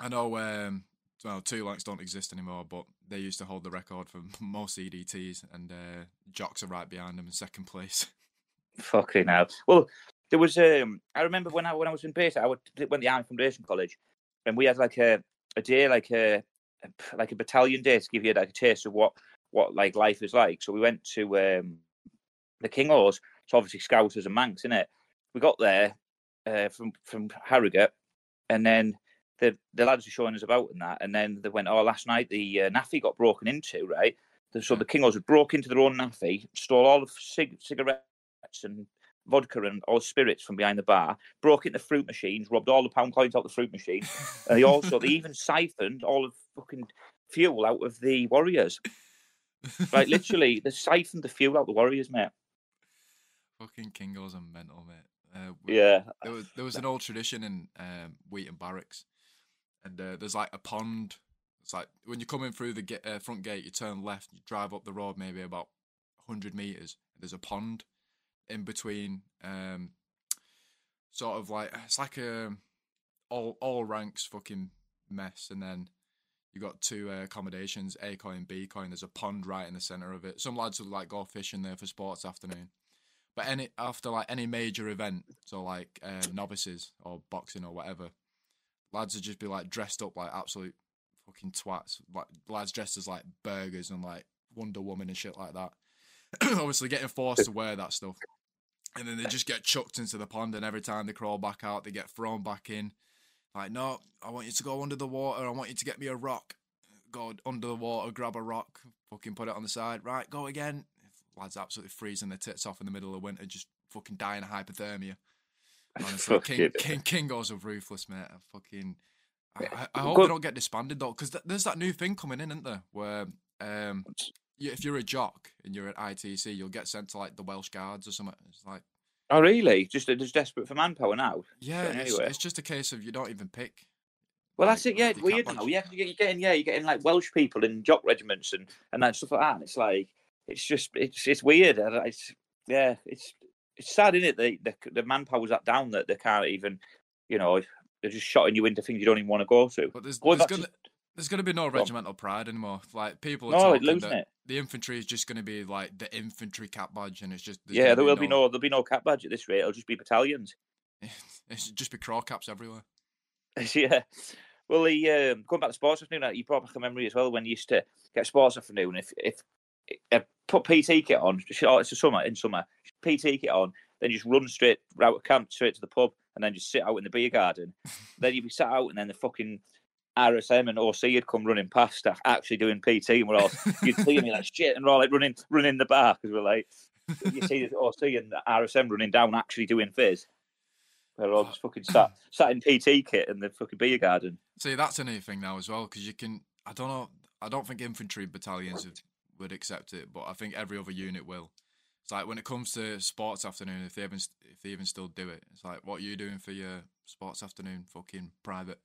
I know, um, well, Two Lancs don't exist anymore, but they used to hold the record for most CDTs, and uh, Jocks are right behind them in second place. Fucking hell. Well, there was um I remember when I when I was in base, I would, went to the Army Foundation College, and we had like a, a day like a like a battalion day to give you like a taste of what what like life is like. So we went to um the Kingos, it's obviously Scousers and Mancs, in it. We got there uh, from from Harrogate, and then the the lads were showing us about and that, and then they went, "Oh, last night the uh, NAAFI got broken into, right?" So the Kingos had broke into their own NAAFI, stole all the cig- cigarettes and vodka and all spirits from behind the bar, broke into fruit machines, robbed all the pound coins out the fruit machine, and they also they even siphoned all of fucking fuel out of the Warriors. Like literally, they siphoned the fuel out the Warriors, mate. Fucking Kingos are mental, mate. Uh, Yeah, There was there was an old tradition in um, Weeton Barracks, and uh, there's like a pond. It's like when you come in through the ga- uh, front gate, you turn left, you drive up the road maybe about hundred meters. There's a pond in between, um, sort of like it's like a all all ranks fucking mess, and then you got two uh, accommodations, A coin, B coin. There's a pond right in the center of it. Some lads would like go fishing there for sports afternoon. But any after like any major event, so like uh, novices or boxing or whatever, lads would just be like dressed up like absolute fucking twats. Like lads dressed as like burgers and like Wonder Woman and shit like that. Obviously, getting forced to wear that stuff, and then they just get chucked into the pond. And every time they crawl back out, they get thrown back in. Like, no, I want you to go under the water. I want you to get me a rock. Go under the water, grab a rock, fucking put it on the side. Right, go again. Lads absolutely freezing their tits off in the middle of winter, just fucking dying of hypothermia. Honestly, King, Fucking- King Kingos are ruthless, mate. I fucking. I, I, I hope they don't get disbanded though, because th- there's that new thing coming in, isn't there? Where um, you, if you're a jock and you're at ITC, you'll get sent to like the Welsh Guards or something. It's like, Oh, really? Just just desperate for manpower now. yeah, it's, anyway. it's just a case of you don't even pick. Well, like, that's it. Yeah, it's your cap weird badge. now. Yeah, 'cause you get- you're getting yeah, you're getting like Welsh people in jock regiments and and that stuff like that. And it's like it's just it's it's weird. and It's yeah, it's it's sad, isn't it? The the, the manpower's that down that they can't even, you know, they're just shotting you into things you don't even want to go to. But there's, Going there's back to- gonna there's gonna be no regimental pride anymore. Like people are No, talking losing that it. the infantry is just gonna be like the infantry cap badge, and it's just Yeah, there will be no there'll be no cap badge at this rate. It'll just be battalions. It's just be crawl caps everywhere. yeah. Well, the um, going back to sports afternoon, you brought back a memory as well when you used to get sports afternoon. If if put PT kit on, oh, it's a summer in summer, PT kit on, then just run straight out of camp straight to the pub, and then just sit out in the beer garden. then you'd be sat out, and then the fucking RSM and OC had come running past, uh, actually doing PT, and we're all you'd see me like shit, and we're all like running running the bar because we're like you see the OC and the RSM running down, actually doing fizz. They're all just fucking sat sat in PT kit in the fucking beer garden. See, that's a new thing now as well because you can. I don't know. I don't think infantry battalions would, would accept it, but I think every other unit will. It's like when it comes to sports afternoon, if they even if they even still do it, it's like, what are you doing for your sports afternoon? Fucking private.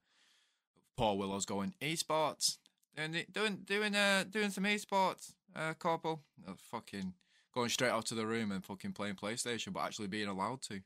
Paul Willow's going esports, doing doing doing uh doing some esports, uh, corporal. Uh, fucking going straight out to the room and fucking playing PlayStation, but actually being allowed to.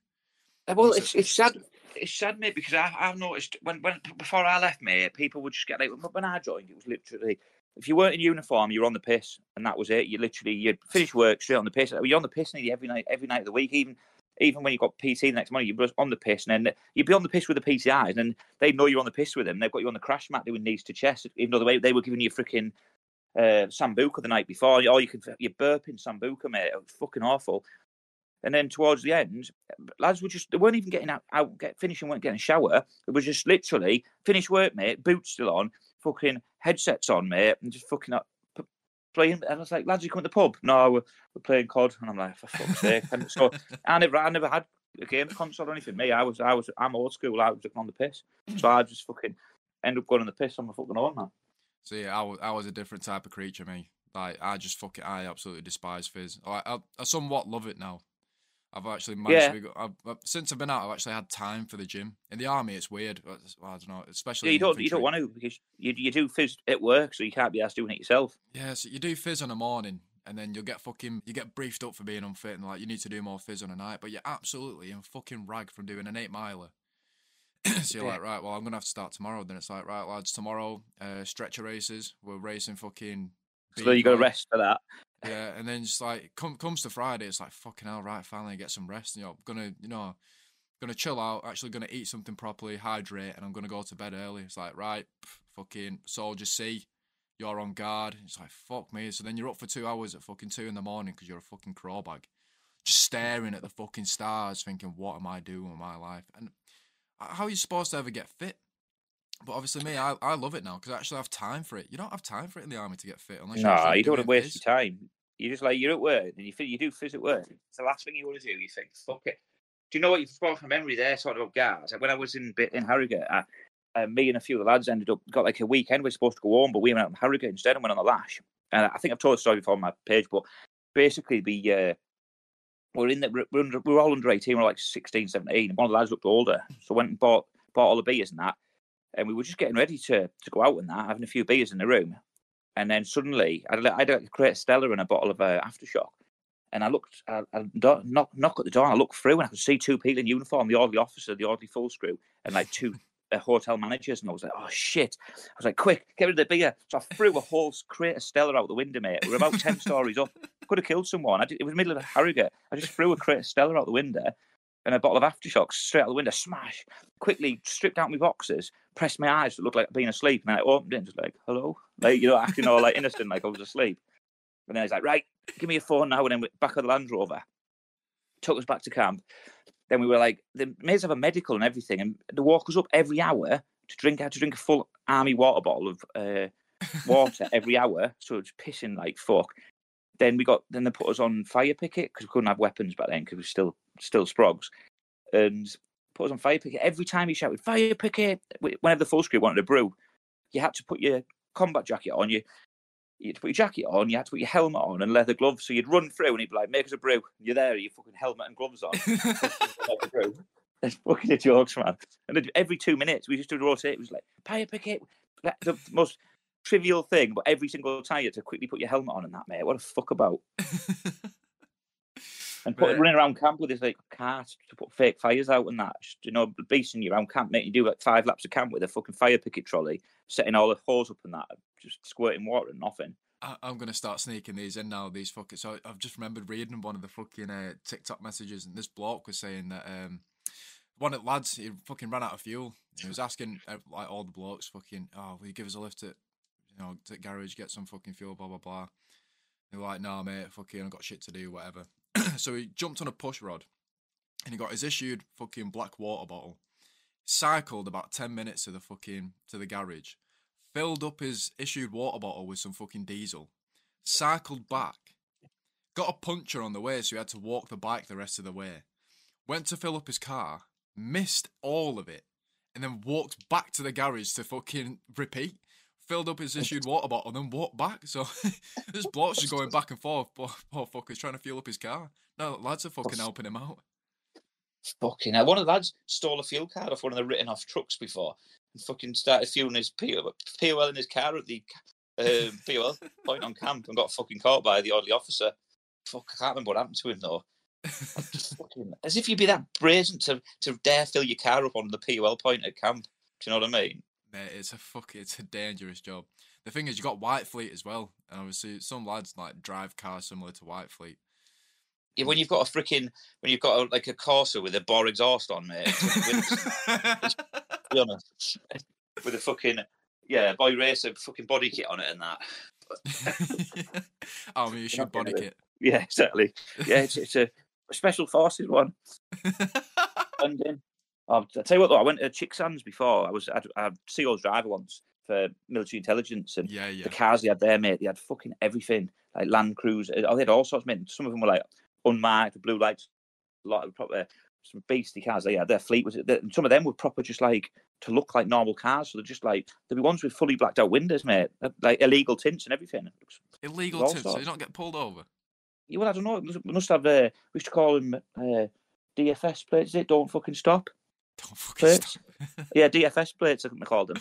Uh, Well, it's it's sad. It's sad, mate, because I, I've noticed when when before I left, mate, people would just get like when I joined, it was literally if you weren't in uniform, you were on the piss, and that was it. You literally you'd finish work straight on the piss. You're on the piss nearly every night, every night of the week, even even when you got PT the next morning, you'd be on the piss, and then you'd be on the piss with the PTIs, and they know you're on the piss with them. They've got you on the crash mat doing knees to chest, even though they, they were giving you freaking uh, sambuca the night before. Or you could you're burping sambuca, mate. It was fucking awful. And then towards the end, lads were just they weren't even getting out, out get finishing, weren't getting a shower. It was just literally finish work, mate, boots still on, fucking headsets on, mate, and just fucking up playing. And I was like, lads, you come to the pub? No, we're, we're playing COD. And I'm like, for fuck's sake. And so I never, I never had a game console or anything. Me, I was, I was, I'm old school. I was on the piss, so I just fucking end up going on the piss on my fucking own, man. See, I was, I was a different type of creature, me. Like, I just fucking, I absolutely despise fizz. Like, I, I somewhat love it now. I've actually managed Yeah. to be, I've, since I've been out, I've actually had time for the gym. In the army, it's weird. I don't know, especially Yeah, you don't, you don't want to because you, you do fizz at work, so you can't be asked doing it yourself. Yeah, so you do fizz on a morning, and then you'll get fucking, you get briefed up for being unfit, and like, you need to do more fizz on a night, but you're absolutely in fucking rag from doing an eight miler. so you're Yeah. like, right, well, I'm gonna have to start tomorrow. Then it's like, right, lads, tomorrow, uh, stretcher races. We're racing fucking. So you got to rest for that. Yeah, and then just like come comes to Friday, it's like fucking hell, right? Finally get some rest. And, You know, gonna you know, gonna chill out. Actually, gonna eat something properly, hydrate, and I'm gonna go to bed early. It's like right, pff, fucking soldier C, you're on guard. It's like fuck me. So then you're up for two hours at fucking two in the morning because you're a fucking crowbag, just staring at the fucking stars, thinking, what am I doing with my life? And how are you supposed to ever get fit? But obviously, me, I, I love it now because I actually have time for it. You don't have time for it in the army to get fit unless you don't want to waste your time. You're just like you're at work and you think you do phys at work. It's the last thing you want to do. You think, fuck it. Do you know what you've brought from memory there? Talking about guards. When I was in in Harrogate, I, uh, me and a few of the lads ended up got like a weekend. We are supposed to go home, but we went out in Harrogate instead and went on the lash. And I think I've told the story before on my page, but basically we uh, we're in the we're, under, we're all under eighteen. We're like 16, 17. One of the lads looked older, so went and bought bought all the beers and that. And we were just getting ready to to go out and that, having a few beers in the room. And then suddenly, I I had a crate Stella and a bottle of uh, aftershock. And I looked, I, I knock, knock at the door, and I looked through, and I could see two people in uniform: the orderly officer, the orderly full screw, and like two uh, hotel managers. And I was like, "Oh shit!" I was like, "Quick, get rid of the beer!" So I threw a whole crate of Stella out the window, mate. We were about ten stories up. Could have killed someone. Did, it was middle of a Harrogate. I just threw a crate of Stella out the window and a bottle of aftershocks straight out the window. Smash! Quickly stripped out my boxes, pressed my eyes to look like been asleep, and I opened it and just like, "Hello," like you know, acting all like innocent, like I was asleep. And then he's like, "Right, give me your phone now," and then back of the Land Rover. Took us back to camp. Then we were like, they made us have a medical and everything, and they walk us up every hour to drink. Had to drink a full army water bottle of uh, water every hour, so it's pissing like fuck. Then we got then they put us on fire picket because we couldn't have weapons back then because we were still still sprogs, and put us on fire picket. Every time he shouted fire picket, whenever the full screw wanted a brew, you had to put your combat jacket on. You you had to put your jacket on. You had to put your helmet on and leather gloves. So you'd run through and he'd be like, "Make us a brew." You're there, your fucking helmet and gloves on. Make a brew. It's fucking a jokes, man. And every two minutes, we used to rotate. It was like fire picket, the most trivial thing, but every single time you had to quickly put your helmet on and that, mate. What a fuck about. And put, Right. running around camp with this like cart to put fake fires out and that. You know, beasting you around camp, making you do like five laps of camp with a fucking fire picket trolley, setting all the hose up and that, just squirting water and nothing. I, I'm gonna start sneaking these in now. These fuckers. So I've just remembered reading one of the fucking uh, TikTok messages, and this bloke was saying that um, one of the lads he fucking ran out of fuel. He was asking uh, like all the blokes, fucking, oh, will you give us a lift at, you know, to garage, get some fucking fuel, blah blah blah. They were like, nah, mate, fucking, I've got shit to do, whatever. so he jumped on a push rod, and he got his issued fucking black water bottle. Cycled about ten minutes to the fucking to the garage filled up his issued water bottle with some fucking diesel, cycled back, got a puncture on the way, so he had to walk the bike the rest of the way. Went to fill up his car, missed all of it, and then walked back to the garage to fucking repeat. Filled up his issued water bottle, and then walked back. So this bloke's just going back and forth. Poor, poor fucker's trying to fuel up his car. No, lads are fucking helping him out. Fucking hell. One of the lads stole a fuel card off one of the written off trucks before and fucking started fueling his POL, POL in his car at the um, POL point on camp and got fucking caught by the orderly officer. Fuck, I can't remember what happened to him though. Fucking, as if you'd be that brazen to, to dare fill your car up on the POL point at camp. Do you know what I mean? Mate, it's a fuck. It's a dangerous job. The thing is, you got White Fleet as well, and obviously some lads like drive cars similar to White Fleet. Yeah, when you've got a freaking, when you've got a, like a Corsa with a bore exhaust on, mate. with, be honest, with a fucking, yeah, boy racer fucking body kit on it and that. oh, you should body kit. Yeah, exactly. Yeah, it's, it's a special forces one. Oh, I tell you what, though, I went to Chicksands before. I was I had Seals driver once for military intelligence, and yeah, yeah. the cars they had there, mate, they had fucking everything, like Land Cruiser. Oh, they had all sorts, of mate. Some of them were like unmarked, blue lights, a lot of proper some beastly cars. They had their fleet was? Some of them were proper, just like to look like normal cars. So they're just like there'd be ones with fully blacked out windows, mate, like illegal tints and everything. Illegal tips, so you don't get pulled over. Yeah, well, I don't know. must- We must have. Uh, we used to call them uh, DFS plates. Is it? Don't fucking stop. Don't fucking Plates. stop. Yeah, DFS plates. I think they called them.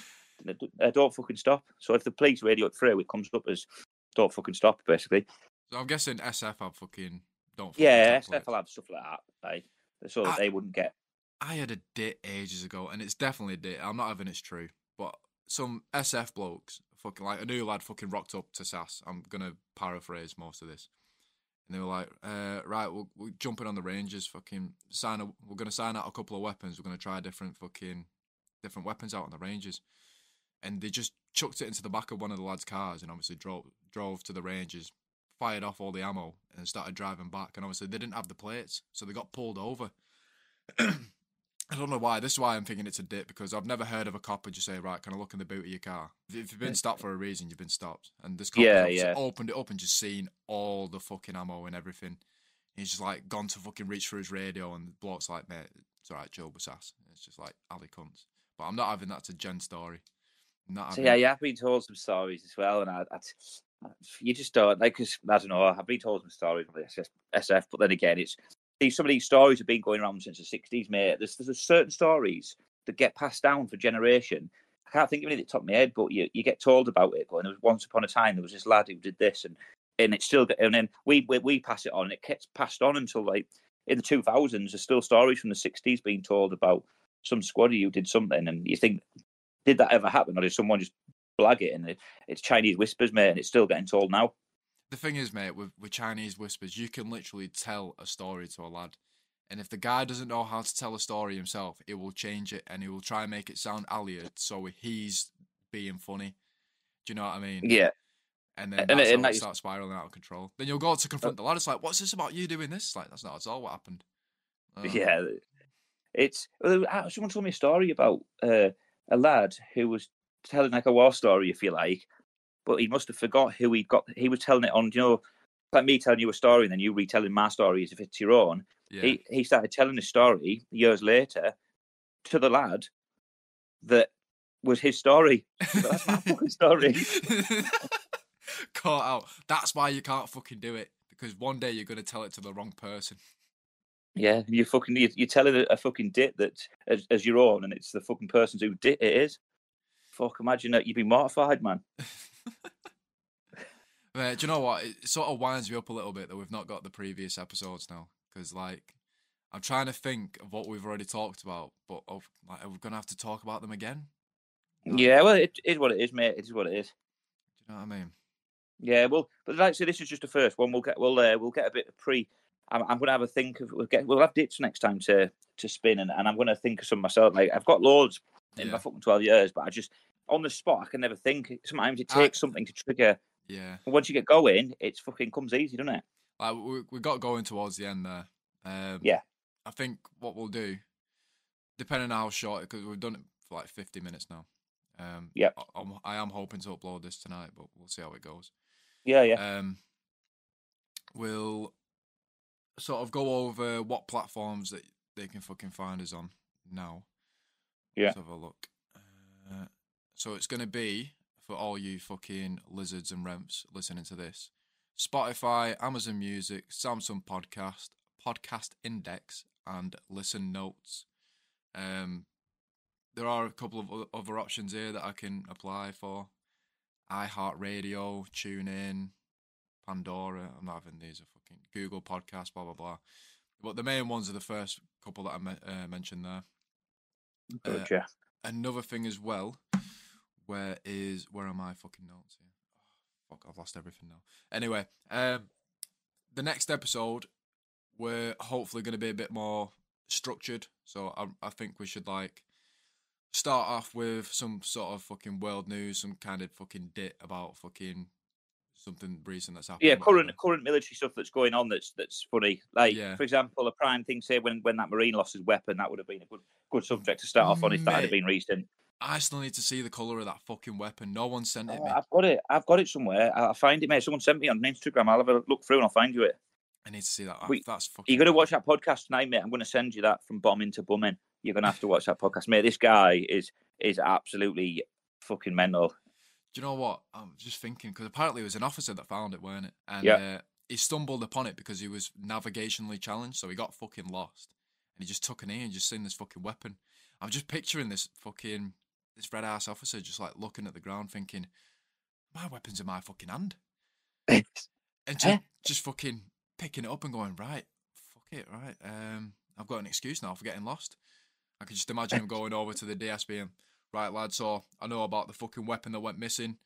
Uh, don't fucking stop. So if the police radio it through, it comes up as "don't fucking stop." Basically. So I'm guessing SF have fucking don't. Fucking Yeah, SF will have stuff like that, right? So that I- they wouldn't get. I had a dit ages ago, and it's definitely a dit. I'm not having it's true, but some SF blokes, fucking like a new lad, fucking rocked up to SAS. I'm gonna paraphrase most of this, and they were like, uh, "Right, we're, we're jumping on the Rangers. Fucking sign. A, we're gonna sign out a couple of weapons. We're gonna try different fucking different weapons out on the Rangers." And they just chucked it into the back of one of the lads' cars, and obviously drove drove to the Rangers, fired off all the ammo, and started driving back. And obviously they didn't have the plates, so they got pulled over. I don't know why. This is why I'm thinking it's a dit because I've never heard of a cop who just say, "Right, can I look in the boot of your car?" If you've been stopped for a reason, you've been stopped. And this cop Yeah, yeah. opened it up and just seen all the fucking ammo and everything. He's just like gone to fucking reach for his radio, and the bloke's like, "Mate, it's alright, Joe Bassas." It's just like alley cunts. But I'm not having that to Jen story. I'm not So yeah, yeah, I've been told some stories as well, and I, I you just don't like because I don't know. I've been told some stories of SS, SF, but then again, it's these some of these stories have been going around since the '60s, mate. There's there's certain stories that get passed down for generation. I can't think of any the top of my head, but you, you get told about it. Going, there was once upon a time there was this lad who did this, and and it's still and then we we, we pass it on, and it gets passed on until like in the 2000s. There's still stories from the '60s being told about some squaddy who did something, and you think, did that ever happen, or did someone just blag it? And it, it's Chinese whispers, mate, and it's still getting told now. The thing is, mate, with, with Chinese whispers, you can literally tell a story to a lad. And if the guy doesn't know how to tell a story himself, he will change it and he will try and make it sound allied so he's being funny. Do you know what I mean? Yeah, And then And- that's and it is- starts spiraling out of control. Then you'll go to confront the lad. It's like, what's this about you doing this? It's like, that's not at all what happened. Uh, yeah. It's uh, someone told me a story about uh, a lad who was telling like a war story, if you like, but he must have forgot who he got. He was telling it on, you know, like me telling you a story and then you retelling my story as if it's your own. Yeah. He he started telling the story years later to the lad that was his story. That's my fucking story. Caught out. That's why you can't fucking do it. Because one day you're going to tell it to the wrong person. Yeah, you fucking you- you're telling a, a fucking dit that as, as your own, and it's the fucking person who dit it is. Fuck, imagine that you'd be mortified, man. But do you know what? It sort of winds me up a little bit that we've not got the previous episodes now. Because, like, I'm trying to think of what we've already talked about, but of, like, are we going to have to talk about them again? Yeah, well, it is what it is, mate. It is what it is. Do you know what I mean? Yeah, well, but like I say, this is just the first one. We'll get we'll uh, we'll get a bit of pre. I'm, I'm going to have a think of we'll get we'll have dits next time to to spin, and, and I'm going to think of some myself. Like I've got loads in Yeah. my fucking twelve years, but I just on the spot I can never think. Sometimes it I- takes something to trigger. Yeah. And once you get going, it's fucking comes easy, doesn't it? Like, we, we got going towards the end there. Um, Yeah. I think what we'll do, depending on how short, because we've done it for like 50 minutes now. Um, Yep. I, I am hoping to upload this tonight, but we'll see how it goes. Yeah, yeah, Um, we'll sort of go over what platforms that they can fucking find us on now. Yeah. Let's have a look. Uh, so it's going to be for all you fucking lizards and remps listening to this Spotify, Amazon Music, Samsung Podcast, Podcast Index, and Listen Notes. Um, there are a couple of other options here that I can apply for iHeartRadio, TuneIn, Pandora. I'm not having these. Are fucking Google Podcast, blah blah blah. But the main ones are the first couple that I me- uh, mentioned there. uh, gotcha. Another thing as well, where is where are my fucking notes here? Oh, fuck, I've lost everything now. Anyway, um, the next episode, we're hopefully going to be a bit more structured. So I, I think we should like start off with some sort of fucking world news, some kind of fucking dit about fucking something recent that's happened. Yeah, current current military stuff that's going on that's that's funny. Like Yeah. for example, a prime thing say when when that marine lost his weapon, that would have been a good good subject to start off on if that had been recent. I still need to see the color of that fucking weapon. No one sent it Oh, me. I've got it. I've got it somewhere. I'll find it, mate. Someone sent me on Instagram. I'll have a look through and I'll find you it. I need to see that. We- that's fucking. You're gonna watch that podcast tonight, mate. I'm gonna send you that from bombing to bumming. You're gonna have to watch that podcast, mate. This guy is is absolutely fucking mental. Do you know what? I'm just thinking because apparently it was an officer that found it, weren't it? And Yeah. uh, he stumbled upon it because he was navigationally challenged, so he got fucking lost, and he just took an ear and just seen this fucking weapon. I'm just picturing this fucking this red ass officer just like looking at the ground, thinking, "My weapon's in my fucking hand," and just, just fucking picking it up and going, "Right, fuck it, right. Um, I've got an excuse now for getting lost." I could just imagine him going over to the DSB and, right, lad, so I know about the fucking weapon that went missing.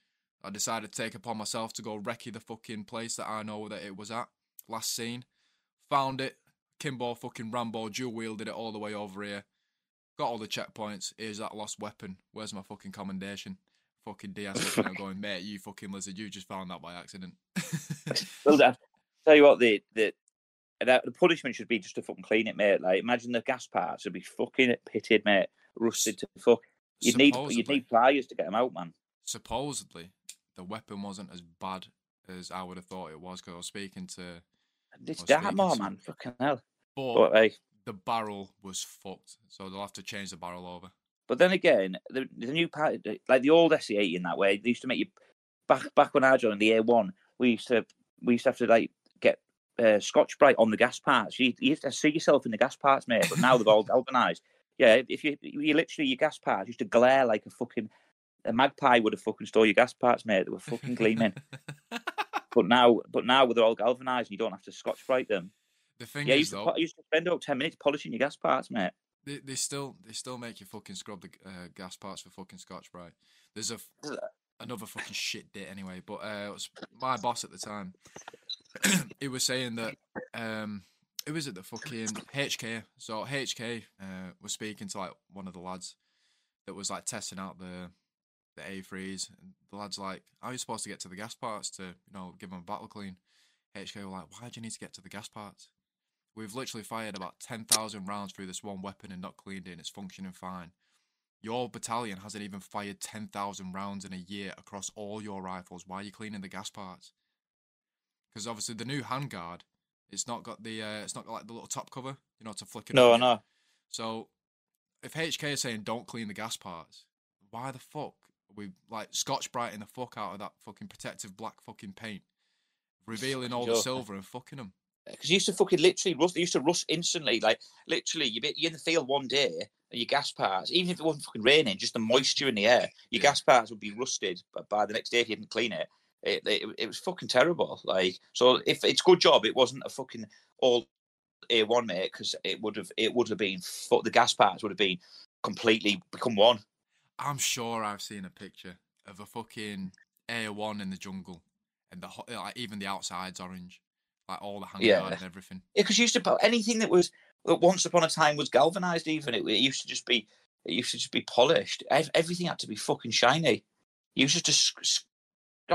I decided to take upon myself to go recce the fucking place that I know that it was at. Last seen. Found it. Kimbo fucking Rambo dual wielded it all the way over here. Got all the checkpoints. Here's that lost weapon. Where's my fucking commendation? Fucking looking at going, mate, you fucking lizard, you just found that by accident. Well, I tell you what, the the that the punishment should be just to fucking clean it, mate. Like imagine the gas parts would be fucking pitted, mate, rusted to the fuck. You'd need you'd need pliers to get them out, man. supposedly the weapon wasn't as bad as I would have thought it was because I was speaking to, It's was that speaking more, man. Fucking hell. but But like, the barrel was fucked, so they'll have to change the barrel over. but then again, the, the new part, like the old SA80 in that way, they used to make you back back when I joined the A1. We used to we used to have to like get uh, Scotch Brite on the gas parts. You, you used to see yourself in the gas parts, mate. But now they've all galvanised. Yeah, if you you literally your gas parts used to glare like a fucking a magpie would have fucking stole your gas parts, mate. They were fucking gleaming. but now, but now they're all galvanised, and you don't have to Scotch Brite them. The thing Yeah, you is though, you used to spend about ten minutes polishing your gas parts, mate. they, they still they still make you fucking scrub the uh, gas parts for fucking Scotch Brite. There's a another fucking shit bit anyway, but uh, it was my boss at the time. he was saying that um, it was at the fucking HK. So HK uh, was speaking to like one of the lads that was like testing out the the A3s, and the lad's like, "How are you supposed to get to the gas parts to you know give them a battle clean?" HK were like, "Why do you need to get to the gas parts?" We've literally fired about 10,000 rounds through this one weapon and not cleaned it, and it's functioning fine. Your battalion hasn't even fired 10,000 rounds in a year across all your rifles. Why are you cleaning the gas parts? Because obviously the new handguard, it's not got the uh, it's not got like the little top cover, you know, to flick it. No, on. no. So if HK is saying don't clean the gas parts, why the fuck are we like Scotch Brighting the fuck out of that fucking protective black fucking paint, revealing all the silver and fucking them? Uh, because you used to fucking literally rust. They used to rust instantly. Like literally, you be you're in the field one day and your gas parts, even if it wasn't fucking raining, just the moisture in the air, your Yeah. gas parts would be rusted. But by the next day, if you didn't clean it, it, it, it was fucking terrible. Like so, if it's good job, it wasn't a fucking all A one mate because it would have it would have been fu- the gas parts would have been completely become one. I'm sure I've seen a picture of a fucking A1 in the jungle, and the like even the outside's orange, like all the handguard Yeah. and everything. Yeah, because used to put anything that was that once upon a time was galvanized. Even it, it used to just be it used to just be polished. Everything had to be fucking shiny. You used to just sc- sc-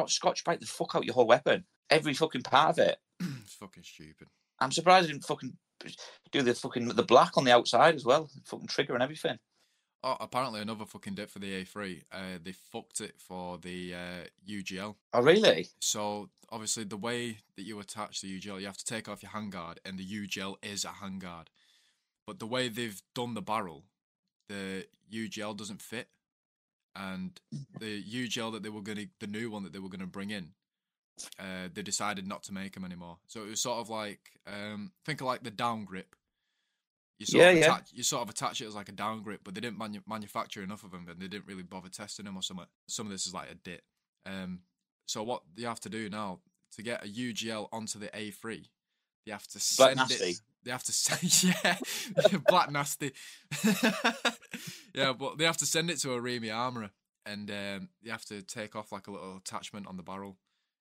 scotch brite the fuck out your whole weapon, every fucking part of it. it's fucking stupid. I'm surprised I didn't fucking do the fucking the black on the outside as well, fucking trigger and everything. Oh, apparently another fucking dit for the A3. Uh, they fucked it for the uh, UGL. Oh really? So obviously the way that you attach the UGL, you have to take off your handguard, and the UGL is a handguard. But the way they've done the barrel, the UGL doesn't fit, and the UGL that they were gonna, the new one that they were gonna bring in, uh, they decided not to make them anymore. So it was sort of like, um, think of like the down grip. You sort Yeah, of yeah. attach, you sort of attach it as like a down grip, but they didn't manu- manufacture enough of them, and they didn't really bother testing them or something. Some of this is like a dit. Um, so what you have to do now to get a UGL onto the A3, you have to Black send nasty. it. They have to send, yeah, black nasty. yeah, but they have to send it to a REME armorer, and um, you have to take off like a little attachment on the barrel,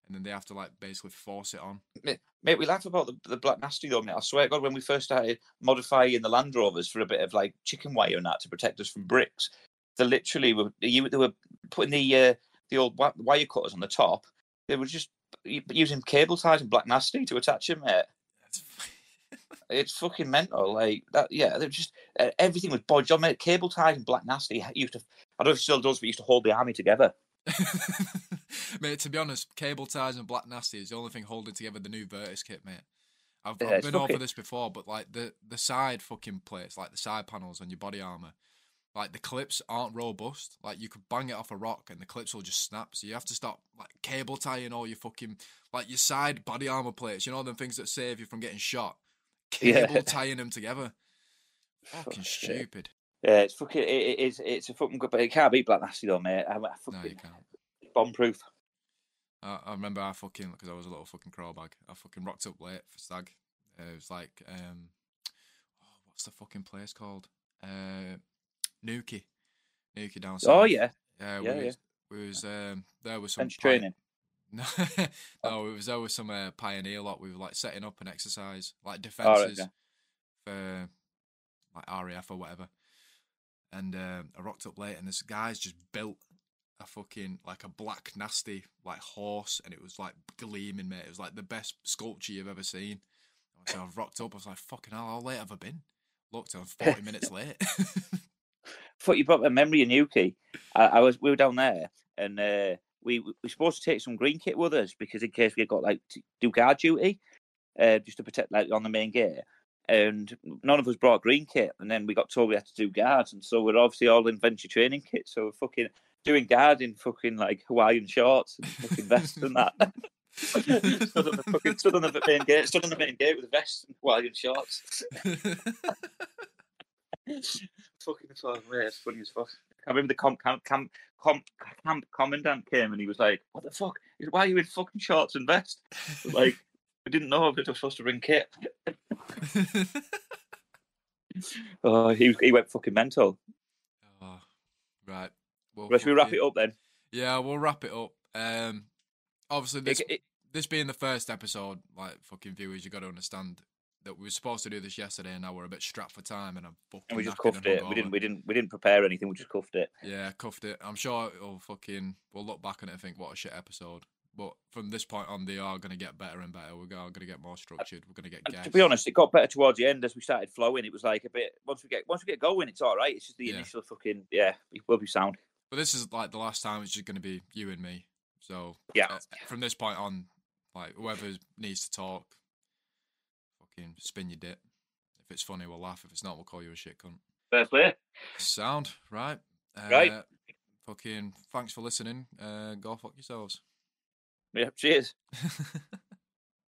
and then they have to like basically force it on. Mate, we laugh about the, the black nasty though, mate. I swear to God, when we first started modifying the Land Rovers for a bit of like chicken wire and that to protect us from bricks, they literally were you they were putting the uh, the old wire cutters on the top. They were just using cable ties and black nasty to attach them, mate. It's fucking mental, like that. Yeah, they're just uh, everything was bodged on, mate. Cable ties and black nasty used to. I don't know if it still does, but used to hold the army together. mate, to be honest, cable ties and black nasty is the only thing holding together the new Virtus kit, mate. I've, Yeah, I've been over this before, but like the the side fucking plates, like the side panels on your body armor, like the clips aren't robust. Like you could bang it off a rock and the clips will just snap. So you have to stop like cable tying all your fucking like your side body armor plates. You know them things that save you from getting shot. Yeah. Cable tying them together. Fucking sake. stupid. Yeah, it's fucking. It, it is. It's a fucking good, but it can't beat black nasty though, mate. I, I No, you can't. bomb proof. I, I remember I fucking because I was a little fucking crowbag. I fucking rocked up late for stag. Uh, it was like um, oh, what's the fucking place called? Uh, Nuki, Nuki down south. Oh yeah, yeah, yeah, we yeah. was, we was um, there was some bench pi- training. No, no, it was there was some uh, pioneer lot. We were like setting up an exercise, like right, defenses okay. for like RAF or whatever. And um, I rocked up late, and this guy's just built a fucking like a black nasty like horse, and it was like gleaming, mate. It was like the best sculpture you've ever seen. I So I've rocked up. I was like, fucking hell, how late have I been? Looked, I was 40 minutes late. Thought you brought a memory in Yuki. I, I was we were down there and uh, we we were supposed to take some green kit with us because in case we got like to do guard duty, uh, just to protect like on the main gate. And none of us brought green kit, and then we got told we had to do guards, and so we're obviously all in venture training kit. So we're fucking doing guard in fucking like Hawaiian shorts and fucking vest and that. stood on the fucking stood on the main gate, stood on the main gate with a vest and Hawaiian shorts. fucking oh, mate, it's funny as fuck. I remember the comp camp camp comp camp commandant came and he was like, "What the fuck? Why are you in fucking shorts and vest?" Like, we didn't know that we were supposed to bring kit. oh, he he went fucking mental. oh, right. Well, should we wrap fucking- it up then? Yeah, we'll wrap it up. Um, obviously, this It- it- this being the first episode, like fucking viewers, you got to understand that we were supposed to do this yesterday, and now we're a bit strapped for time, and I'm fucking. and we just cuffed it. We didn't we didn't we didn't prepare anything. We just cuffed it. Yeah, cuffed it. I'm sure it'll fucking. We'll look back on it and think, what a shit episode. But from this point on, they are going to get better and better. We're going to get more structured. We're going to get to be honest, it got better towards the end as we started flowing. It was like a bit once we get once we get going, it's all right. It's just the Yeah. initial fucking yeah, it will be sound. But this is like the last time. It's just going to be you and me. So Yeah. uh, from this point on, like whoever needs to talk, fucking spin your dit. If it's funny, we'll laugh. If it's not, we'll call you a shit cunt. Fair play. Sound right? Uh, Right. Fucking thanks for listening. Uh, go fuck yourselves. Yeah, cheers.